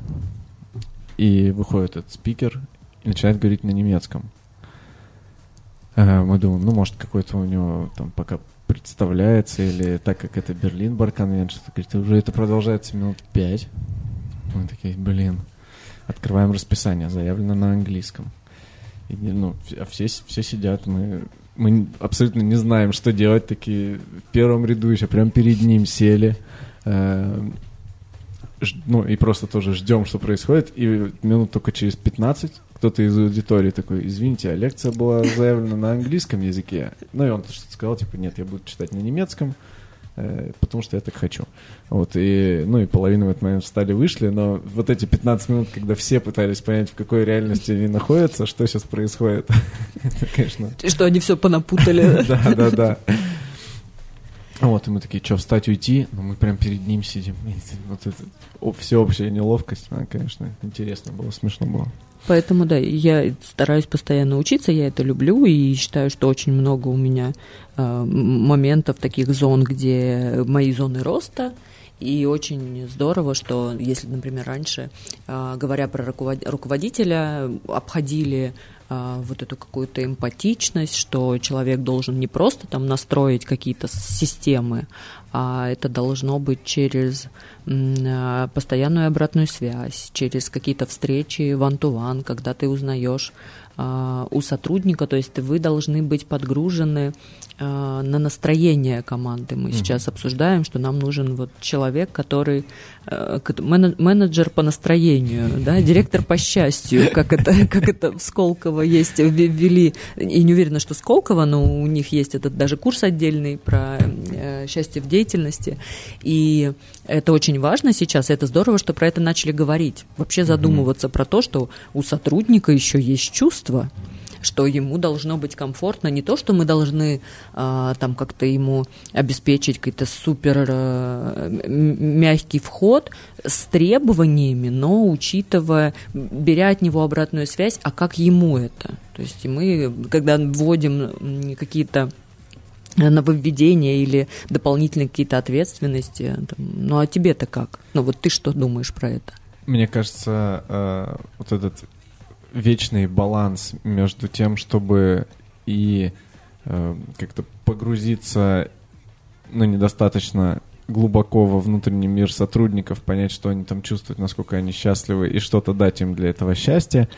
Speaker 1: и выходит этот спикер и начинает говорить на немецком. Мы думаем, ну, может, какой-то у него там пока представляется, или так как это Берлин Бар Конвеншн, говорит, уже это продолжается минут пять. Мы такие, блин, открываем расписание, заявлено на английском. И, ну, а все, все сидят, мы, мы абсолютно не знаем, что делать, такие в первом ряду еще прям перед ним сели. Э, ну, и просто тоже ждем, что происходит, и минут только через 15 кто-то из аудитории такой, извините, а лекция была заявлена на английском языке. Ну и он что-то сказал, типа, нет, я буду читать на немецком, э, потому что я так хочу. Вот, и, ну и половина в этот момент встали, вышли, но вот эти 15 минут, когда все пытались понять, в какой реальности они находятся, что сейчас происходит, это,
Speaker 2: конечно... Что они все понапутали.
Speaker 1: Да, да, да. Вот, и мы такие, что, встать, уйти? Ну, мы прям перед ним сидим. Вот это всеобщая неловкость, она, конечно, интересно было, смешно было.
Speaker 2: Поэтому, да, я стараюсь постоянно учиться, я это люблю и считаю, что очень много у меня э, моментов, таких зон, где мои зоны роста, и очень здорово, что если, например, раньше, э, говоря про руководителя, обходили вот эту какую-то эмпатичность, что человек должен не просто там настроить какие-то системы, а это должно быть через а, постоянную обратную связь, через какие-то встречи ван-ту-ван, когда ты узнаешь а, у сотрудника, то есть вы должны быть подгружены а, на настроение команды. Мы mm-hmm. сейчас обсуждаем, что нам нужен вот человек, который а, менеджер по настроению, да, директор по счастью, как это, как это в Сколково есть, ввели, и не уверена, что Сколково, но у них есть этот даже курс отдельный про э, счастье в деятельности, и это очень важно сейчас, и это здорово, что про это начали говорить, вообще задумываться mm-hmm. про то, что у сотрудника еще есть чувство, чувство, что ему должно быть комфортно, не то, что мы должны а, там как-то ему обеспечить какой-то супер а, мягкий вход с требованиями, но учитывая, беря от него обратную связь, а как ему это. То есть мы, когда вводим какие-то нововведения или дополнительные какие-то ответственности, там, ну а тебе-то как? Ну вот ты что думаешь про это?
Speaker 1: Мне кажется, э, вот этот вечный баланс между тем, чтобы и э, как-то погрузиться, ну, недостаточно глубоко во внутренний мир сотрудников, понять, что они там чувствуют, насколько они счастливы, и что-то дать им для этого счастья,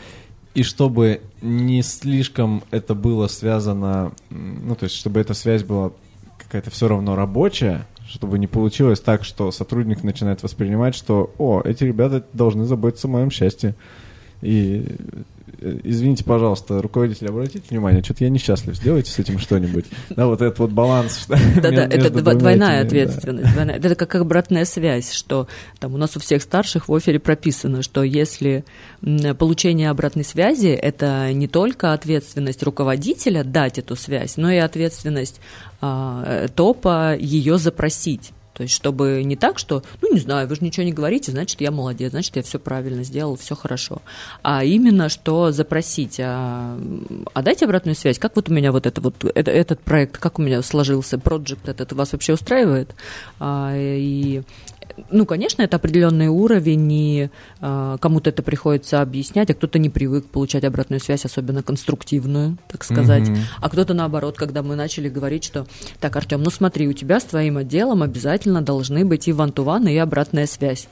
Speaker 1: И чтобы не слишком это было связано, ну, то есть, чтобы эта связь была какая-то все равно рабочая, чтобы не получилось так, что сотрудник начинает воспринимать, что, о, эти ребята должны заботиться о моем счастье. И Э, извините, пожалуйста, руководитель, обратите внимание, что-то я несчастлив, сделайте с этим что-нибудь. Да, вот этот вот баланс.
Speaker 2: Да-да, это двойная ответственность. Это как обратная связь, что там у нас у всех старших в офере прописано, что если получение обратной связи – это не только ответственность руководителя дать эту связь, но и ответственность а, э, топа ее запросить. То есть, чтобы не так, что, ну, не знаю, вы же ничего не говорите, значит, я молодец, значит, я все правильно сделал, все хорошо. А именно, что запросить, а, а дайте обратную связь, как вот у меня вот, это, вот это, этот проект, как у меня сложился, проект этот вас вообще устраивает? А, и ну, конечно, это определенный уровень, и э, кому-то это приходится объяснять, а кто-то не привык получать обратную связь, особенно конструктивную, так сказать. Mm-hmm. А кто-то наоборот, когда мы начали говорить, что так, Артем, ну смотри, у тебя с твоим отделом обязательно должны быть и ван-ту-ван, и обратная связь.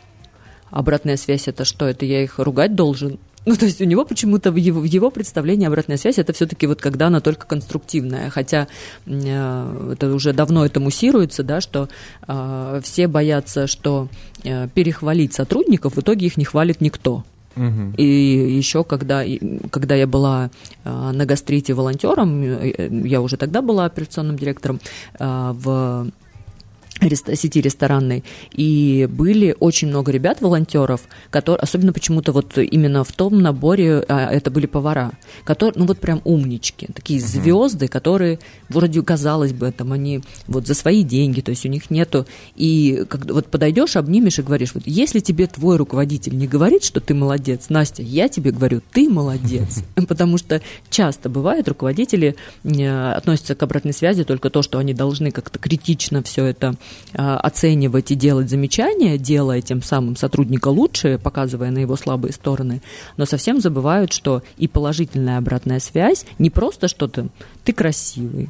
Speaker 2: Обратная связь это что? Это я их ругать должен? Ну, то есть у него почему-то в его, в его представлении обратная связь это все-таки вот когда она только конструктивная, хотя э, это уже давно это муссируется, да, что э, все боятся, что э, перехвалить сотрудников, в итоге их не хвалит никто. И еще когда, когда я была э, на гастрите волонтером, э, я уже тогда была операционным директором э, в сети ресторанной, и были очень много ребят, волонтеров, которые, особенно почему-то вот именно в том наборе, а, это были повара, которые, ну вот прям умнички, такие звезды, которые вроде казалось бы, там они вот за свои деньги, то есть у них нету, и как, вот подойдешь, обнимешь и говоришь, вот если тебе твой руководитель не говорит, что ты молодец, Настя, я тебе говорю, ты молодец, потому что часто бывает, руководители э, относятся к обратной связи только то, что они должны как-то критично все это оценивать и делать замечания, делая тем самым сотрудника лучше, показывая на его слабые стороны, но совсем забывают, что и положительная обратная связь не просто что-то «ты красивый»,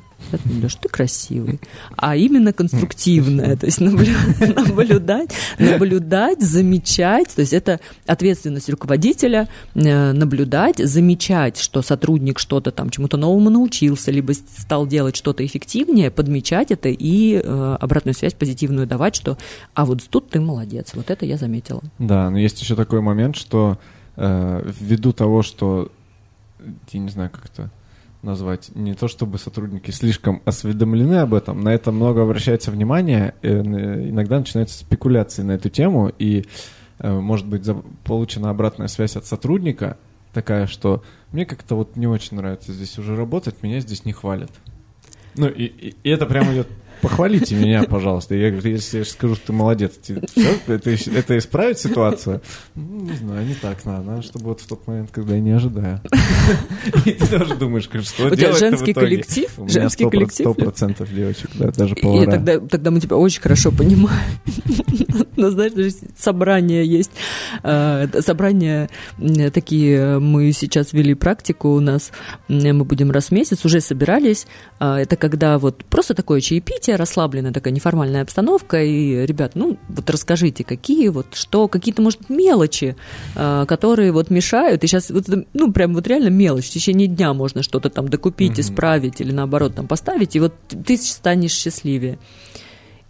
Speaker 2: Леш, ты красивый, а именно конструктивное, то есть наблюдать, наблюдать, замечать, то есть это ответственность руководителя э, наблюдать, замечать, что сотрудник что-то там чему-то новому научился, либо стал делать что-то эффективнее, подмечать это и э, обратную связь позитивную давать, что а вот тут ты молодец, вот это я заметила.
Speaker 1: Да, но есть еще такой момент, что э, ввиду того, что я не знаю, как это назвать. Не то чтобы сотрудники слишком осведомлены об этом, на это много обращается внимание, э, иногда начинаются спекуляции на эту тему, и э, может быть получена обратная связь от сотрудника, такая, что мне как-то вот не очень нравится здесь уже работать, меня здесь не хвалят. Ну, и, и, и это прямо идет похвалите меня, пожалуйста. Я говорю, если я скажу, что ты молодец, все, это, это исправит ситуацию? Ну, не знаю, не так надо. Надо, чтобы вот в тот момент, когда я не ожидаю. И ты тоже думаешь, что У
Speaker 2: женский коллектив?
Speaker 1: Женский коллектив? Сто процентов девочек, да, даже повара.
Speaker 2: тогда, тогда мы тебя очень хорошо понимаем. Но знаешь, собрания есть. Э, собрания такие, мы сейчас вели практику у нас, мы будем раз в месяц, уже собирались. Э, это когда вот просто такое чаепитие, мероприятие, расслабленная такая неформальная обстановка, и, ребят, ну, вот расскажите, какие вот, что, какие-то, может, мелочи, э, которые вот мешают, и сейчас, вот, ну, прям вот реально мелочь, в течение дня можно что-то там докупить, mm-hmm. исправить или, наоборот, там поставить, и вот ты станешь счастливее.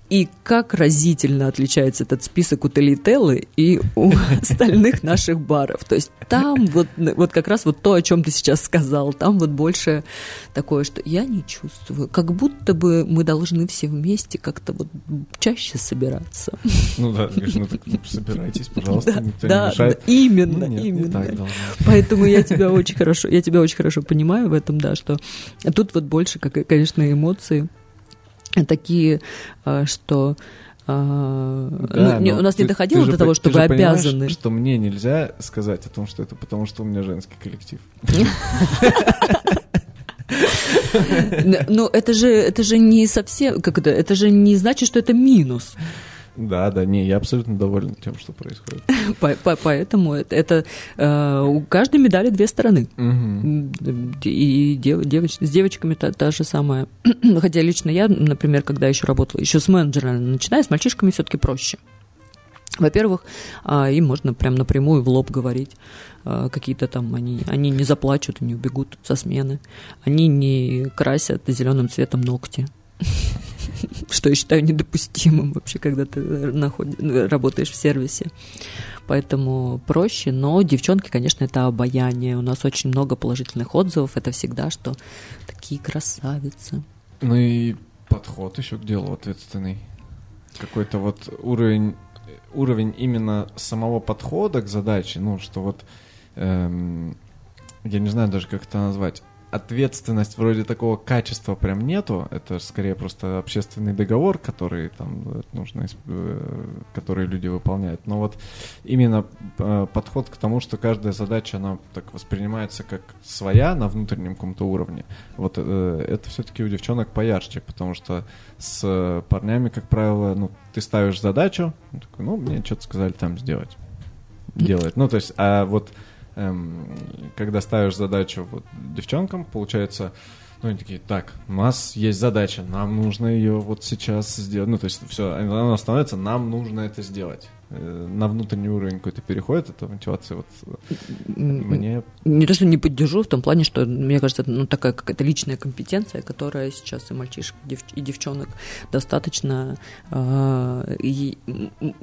Speaker 2: И как разительно отличается этот список у Телителлы и у остальных наших баров. То есть там вот, вот как раз вот то, о чем ты сейчас сказал, там вот больше такое, что я не чувствую, как будто бы мы должны все вместе как-то вот чаще собираться.
Speaker 1: Ну да, конечно, ну, так, собирайтесь, пожалуйста, да, никто
Speaker 2: да,
Speaker 1: не мешает.
Speaker 2: Да, именно, ну, нет, именно. Не так Поэтому я тебя очень хорошо, я тебя очень хорошо понимаю в этом, да, что тут вот больше, как, конечно, эмоции такие, а, что а, да, ну, у нас ты, не доходило до того, что вы обязаны.
Speaker 1: что мне нельзя сказать о том, что это потому, что у меня женский коллектив.
Speaker 2: Ну, это же, это же не совсем, как это, это же не значит, что это минус.
Speaker 1: Да, да, не, я абсолютно доволен тем, что происходит.
Speaker 2: Поэтому это, э, у каждой медали две стороны. И с девочками та, та же самая. Хотя лично я, например, когда еще работала, еще с менеджерами, начиная с мальчишками все-таки проще. Во-первых, а, им можно прям напрямую в лоб говорить. А, какие-то там они, они не заплачут, не убегут со смены. Они не красят зеленым цветом ногти. Что я считаю недопустимым вообще, когда ты находишь, работаешь в сервисе. Поэтому проще, но девчонки, конечно, это обаяние. У нас очень много положительных отзывов. Это всегда, что такие красавицы.
Speaker 1: Ну и подход еще к делу ответственный. Какой-то вот уровень уровень именно самого подхода к задаче, ну, что вот, эм, я не знаю даже, как это назвать, ответственность вроде такого качества прям нету. Это скорее просто общественный договор, который там э, нужно, э, который люди выполняют. Но вот именно э, подход к тому, что каждая задача, она так воспринимается как своя на внутреннем каком-то уровне. Вот это все-таки у девчонок поярче, потому что с парнями, как правило, ну, ты ставишь задачу, такой, ну, мне что-то сказали там сделать. Делать. Ну, то есть, а вот эм, когда ставишь задачу вот девчонкам, получается, ну, они такие, так, у нас есть задача, нам нужно ее вот сейчас сделать. Ну, то есть все, она становится, нам нужно это сделать. Э, на внутренний уровень какой-то переходит, эта мотивация вот
Speaker 2: мне... Не то, что не поддержу, в том плане, что, мне кажется, это ну, такая какая-то личная компетенция, которая сейчас и мальчишек, и девчонок достаточно, э, и,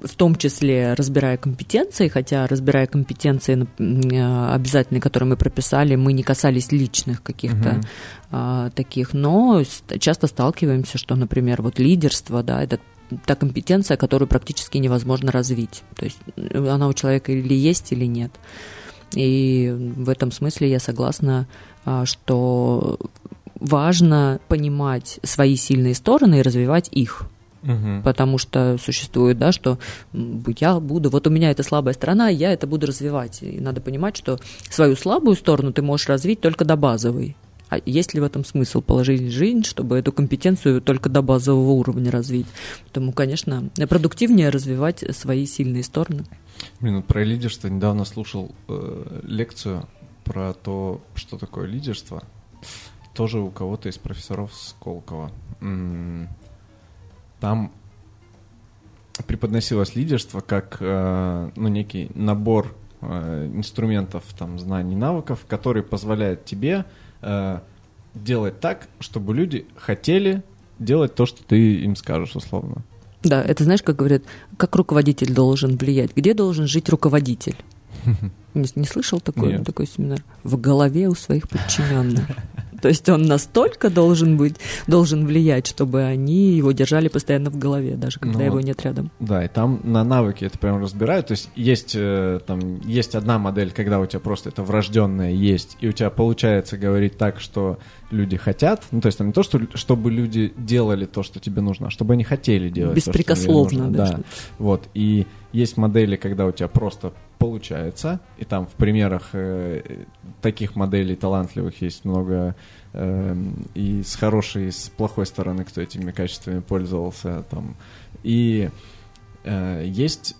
Speaker 2: в том числе разбирая компетенции, хотя разбирая компетенции э, обязательные, которые мы прописали, мы не касались личных каких-то э, таких, но часто сталкиваемся, что, например, вот лидерство, да, этот та компетенция, которую практически невозможно развить. То есть э, она у человека или есть, или нет. И в этом смысле я согласна, а, что важно понимать свои сильные стороны и развивать их. Угу. Потому что существует, да, что я буду, вот у меня это слабая сторона, я это буду развивать. И надо понимать, что свою слабую сторону ты можешь развить только до базовой. А есть ли в этом смысл положить жизнь, чтобы эту компетенцию только до базового уровня развить? Поэтому, конечно, продуктивнее развивать свои сильные стороны.
Speaker 1: Блин, про лидерство недавно слушал э, лекцию про то, что такое лидерство. Тоже у кого-то из профессоров Сколково. Там преподносилось лидерство как э, ну, некий набор э, инструментов, там, знаний, навыков, который позволяет тебе э, делать так, чтобы люди хотели делать то, что ты им скажешь, условно.
Speaker 2: Да, это знаешь, как говорят, как руководитель должен влиять. Где должен жить руководитель? Не, не слышал такой, такой семинар? В голове у своих подчиненных. То есть он настолько должен быть, должен влиять, чтобы они его держали постоянно в голове, даже когда ну, его нет рядом.
Speaker 1: Да, и там на навыки это прям разбирают. То есть есть э, там есть одна модель, когда у тебя просто это врожденное есть, и у тебя получается говорить так, что люди хотят. Ну, то есть там не то, что чтобы люди делали то, что тебе нужно, а чтобы они хотели делать.
Speaker 2: Беспрекословно, то, что
Speaker 1: нужно. да. Вот. И есть модели, когда у тебя просто получается, и там в примерах э, таких моделей талантливых есть много э, и с хорошей, и с плохой стороны, кто этими качествами пользовался, там, и э, есть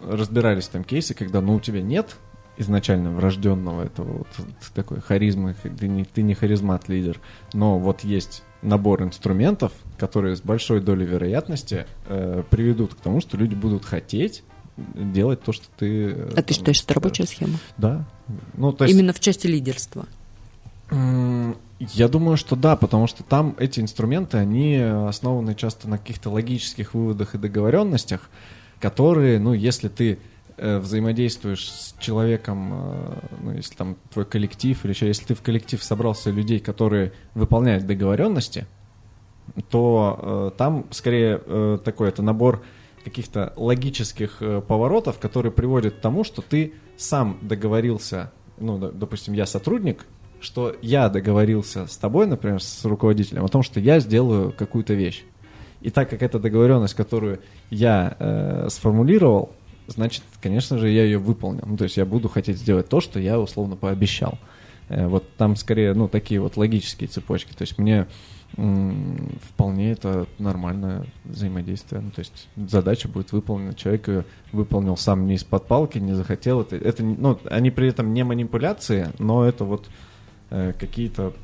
Speaker 1: разбирались там кейсы, когда, ну, у тебя нет изначально врожденного этого вот такой харизмы, ты не, ты не харизмат-лидер, но вот есть набор инструментов, которые с большой долей вероятности э, приведут к тому, что люди будут хотеть делать то, что ты...
Speaker 2: Э, а там, ты считаешь, это рабочая схема?
Speaker 1: Да.
Speaker 2: Ну, то есть... Именно в части лидерства?
Speaker 1: Я думаю, что да, потому что там эти инструменты, они основаны часто на каких-то логических выводах и договоренностях, которые, ну, если ты э, взаимодействуешь с человеком, э, ну, если там твой коллектив, или еще если ты в коллектив собрался людей, которые выполняют договоренности, то э, там скорее э, такой это набор каких-то логических э, поворотов, которые приводят к тому, что ты сам договорился, ну, допустим, я сотрудник, что я договорился с тобой, например, с руководителем, о том, что я сделаю какую-то вещь. И так как это договоренность, которую я э, сформулировал, значит, конечно же, я ее выполнил. Ну, то есть я буду хотеть сделать то, что я условно пообещал. Э, вот там скорее, ну, такие вот логические цепочки. То есть мне вполне это нормальное взаимодействие. Ну, то есть задача будет выполнена, человек ее выполнил сам не из-под палки, не захотел. Это, это, ну, они при этом не манипуляции, но это вот э, какие-то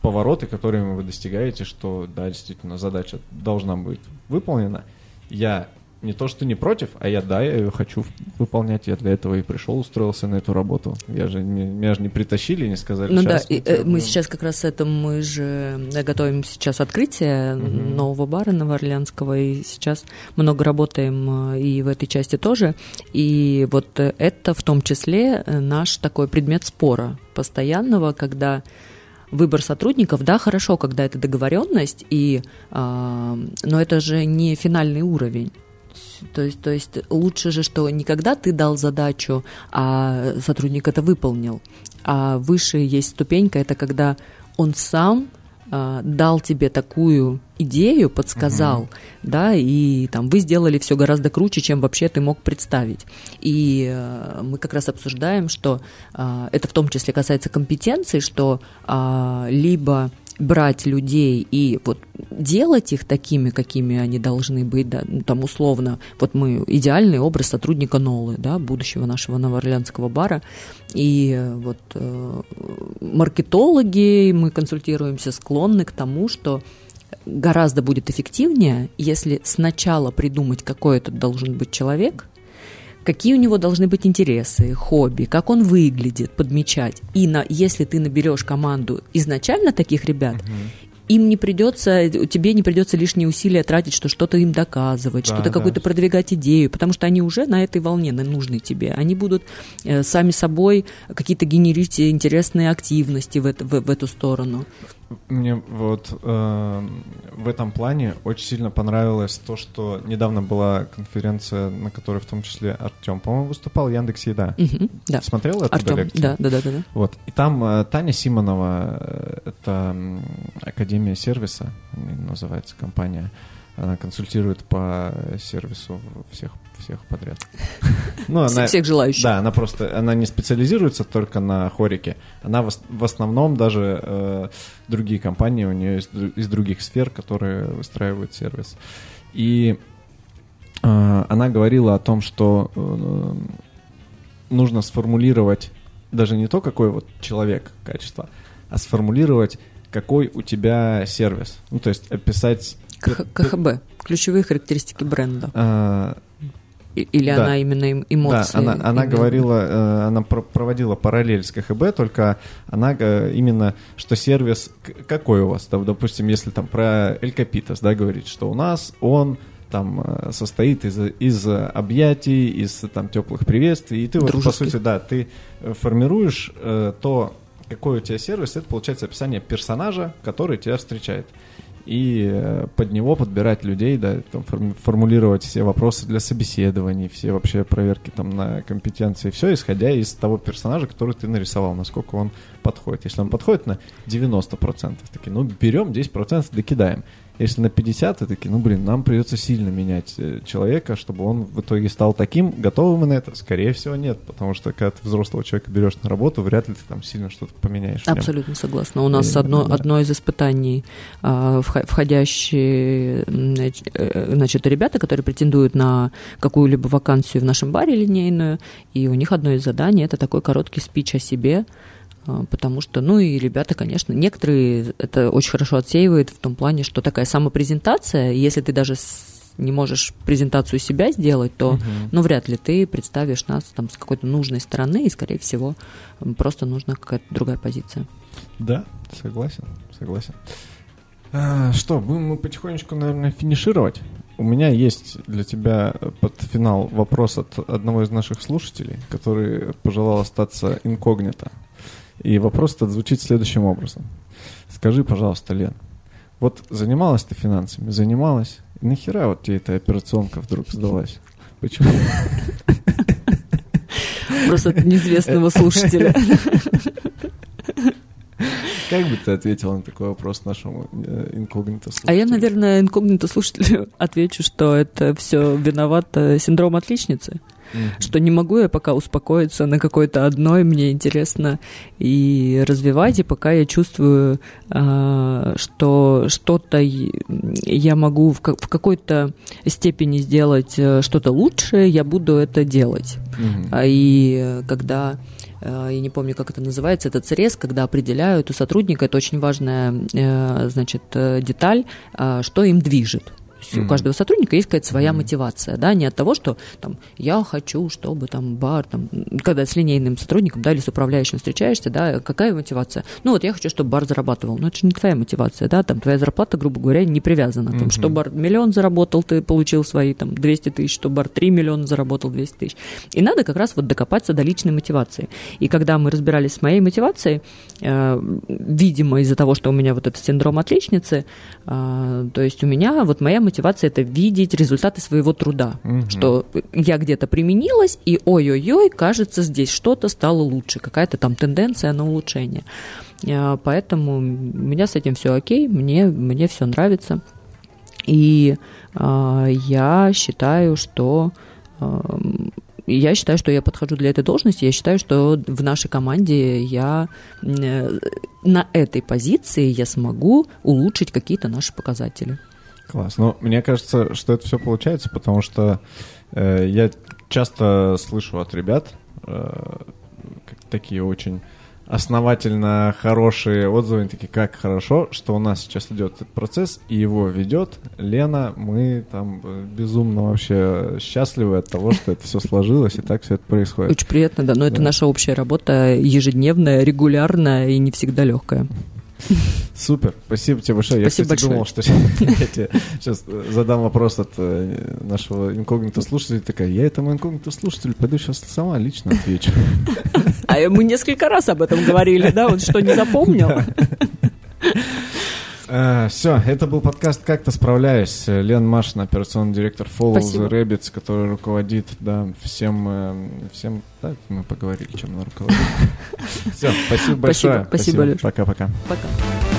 Speaker 1: повороты, которыми вы достигаете, что да, действительно задача должна быть выполнена. Я не то, что не против, а я, да, я ее хочу выполнять, я для этого и пришел, устроился на эту работу. Я же не, меня же не притащили, не сказали,
Speaker 2: Ну да, и, э, мы сейчас как раз это, мы же готовим сейчас открытие угу. нового бара Новоорлеанского, и сейчас много работаем э, и в этой части тоже, и вот это в том числе наш такой предмет спора постоянного, когда выбор сотрудников, да, хорошо, когда это договоренность, и, э, но это же не финальный уровень. То есть, то есть лучше же, что не когда ты дал задачу, а сотрудник это выполнил, а выше есть ступенька, это когда он сам э, дал тебе такую идею, подсказал, угу. да, и там вы сделали все гораздо круче, чем вообще ты мог представить. И э, мы как раз обсуждаем, что э, это в том числе касается компетенций, что э, либо брать людей и вот делать их такими, какими они должны быть, да, ну, там условно, вот мы идеальный образ сотрудника Нолы, да, будущего нашего новоорлеанского бара, и вот э, маркетологи, мы консультируемся, склонны к тому, что гораздо будет эффективнее, если сначала придумать, какой это должен быть человек, какие у него должны быть интересы, хобби, как он выглядит, подмечать. И на, если ты наберешь команду изначально таких ребят, угу. им не придется, тебе не придется лишние усилия тратить, что что-то им доказывать, да, что-то да. какую-то продвигать идею, потому что они уже на этой волне нужны тебе. Они будут э, сами собой какие-то генерить интересные активности в, это, в, в эту сторону.
Speaker 1: Мне вот э, в этом плане очень сильно понравилось то, что недавно была конференция, на которой в том числе Артем, по-моему, выступал, Яндекс Еда.
Speaker 2: Угу, да.
Speaker 1: Смотрел эту
Speaker 2: Артем,
Speaker 1: лекцию?
Speaker 2: Да, да, да, да.
Speaker 1: Вот. И там э, Таня Симонова, э, это Академия сервиса, называется компания, она консультирует по сервису всех всех подряд.
Speaker 2: Ну, она, всех желающих.
Speaker 1: Да, она просто, она не специализируется только на хорике. Она в, в основном даже э, другие компании у нее из, из других сфер, которые выстраивают сервис. И э, она говорила о том, что э, нужно сформулировать даже не то, какой вот человек качество, а сформулировать, какой у тебя сервис. Ну, то есть описать...
Speaker 2: КХБ, ключевые характеристики бренда. А, или да. она именно эмоции?
Speaker 1: Да, она, она говорила, э, она проводила параллель с КХБ, только она э, именно, что сервис, какой у вас, допустим, если там про Эль Капитас, да, говорить, что у нас он там э, состоит из, из объятий, из там теплых приветствий, и ты вот, по сути, да, ты формируешь э, то, какой у тебя сервис, это получается описание персонажа, который тебя встречает и э, под него подбирать людей, да, там, формулировать все вопросы для собеседований, все вообще проверки там на компетенции, все исходя из того персонажа, который ты нарисовал, насколько он подходит. Если он подходит на 90%, такие, ну, берем 10% докидаем. Если на 50, то такие, ну, блин, нам придется сильно менять э, человека, чтобы он в итоге стал таким. Готовы мы на это? Скорее всего, нет. Потому что, когда ты взрослого человека берешь на работу, вряд ли ты там сильно что-то поменяешь.
Speaker 2: Абсолютно согласна. У нас И, одно, да. одно из испытаний, а, входящие, э, значит, ребята, которые претендуют на какую-либо вакансию в нашем баре линейную, и у них одно из заданий – это такой короткий спич о себе, потому что, ну и ребята, конечно, некоторые это очень хорошо отсеивают в том плане, что такая самопрезентация, если ты даже не можешь презентацию себя сделать, то, угу. ну, вряд ли ты представишь нас там с какой-то нужной стороны, и, скорее всего, просто нужна какая-то другая позиция.
Speaker 1: Да, согласен, согласен. А, что, будем мы потихонечку, наверное, финишировать? У меня есть для тебя под финал вопрос от одного из наших слушателей, который пожелал остаться инкогнито. И вопрос этот звучит следующим образом. Скажи, пожалуйста, Лен, вот занималась ты финансами? Занималась? И нахера вот тебе эта операционка вдруг сдалась? Почему?
Speaker 2: Просто от неизвестного слушателя.
Speaker 1: Как бы ты ответила на такой вопрос нашему э, инкогнито слушателю?
Speaker 2: А я, наверное, инкогнито слушателю отвечу, что это все виновато синдром отличницы mm-hmm. что не могу я пока успокоиться на какой-то одной, мне интересно и развивать, и пока я чувствую, а, что что-то я могу в какой-то степени сделать э, что-то лучше, я буду это делать. Mm-hmm. И когда э, я не помню, как это называется, этот срез, когда определяют у сотрудника, это очень важная, э, значит, деталь, а, что им движет. У каждого сотрудника есть какая-то своя мотивация, да, не от того, что там я хочу, чтобы там бар, там, когда с линейным сотрудником, да, или с управляющим встречаешься, да, какая мотивация? Ну вот я хочу, чтобы бар зарабатывал, но это же не твоя мотивация, да, там твоя зарплата, грубо говоря, не привязана, там, что бар миллион заработал, ты получил свои там 200 тысяч, что бар 3 миллиона заработал 200 тысяч. И надо как раз вот докопаться до личной мотивации. И когда мы разбирались с моей мотивацией, э, видимо, из-за того, что у меня вот этот синдром отличницы, э, то есть у меня вот моя мотивация это видеть результаты своего труда, угу. что я где-то применилась, и ой-ой-ой, кажется, здесь что-то стало лучше, какая-то там тенденция на улучшение. Э, поэтому у меня с этим все окей, мне, мне все нравится. И э, я считаю, что э, я считаю, что я подхожу для этой должности. Я считаю, что в нашей команде я э, на этой позиции я смогу улучшить какие-то наши показатели.
Speaker 1: Класс. Ну, мне кажется, что это все получается, потому что э, я часто слышу от ребят э, такие очень основательно хорошие отзывы, такие, как хорошо, что у нас сейчас идет этот процесс, и его ведет Лена. Мы там э, безумно вообще счастливы от того, что это все сложилось, и так все это происходит.
Speaker 2: Очень приятно, да, но это наша общая работа, ежедневная, регулярная и не всегда легкая.
Speaker 1: Супер, спасибо тебе большое.
Speaker 2: Я, спасибо
Speaker 1: кстати,
Speaker 2: большое.
Speaker 1: думал, что я тебе сейчас задам вопрос от э, нашего инкогнито слушателя. Такая, я этому инкогнито слушателю пойду сейчас сама лично отвечу.
Speaker 2: А мы несколько раз об этом говорили, да? Вот что не запомнил.
Speaker 1: Uh, все, это был подкаст «Как-то справляюсь». Лен Машин, операционный директор Follow Спасибо. the Rabbits, который руководит, да, всем, э, всем, да, мы поговорили, чем она руководит. Все, спасибо большое.
Speaker 2: Спасибо, спасибо.
Speaker 1: Пока-пока.
Speaker 2: Пока.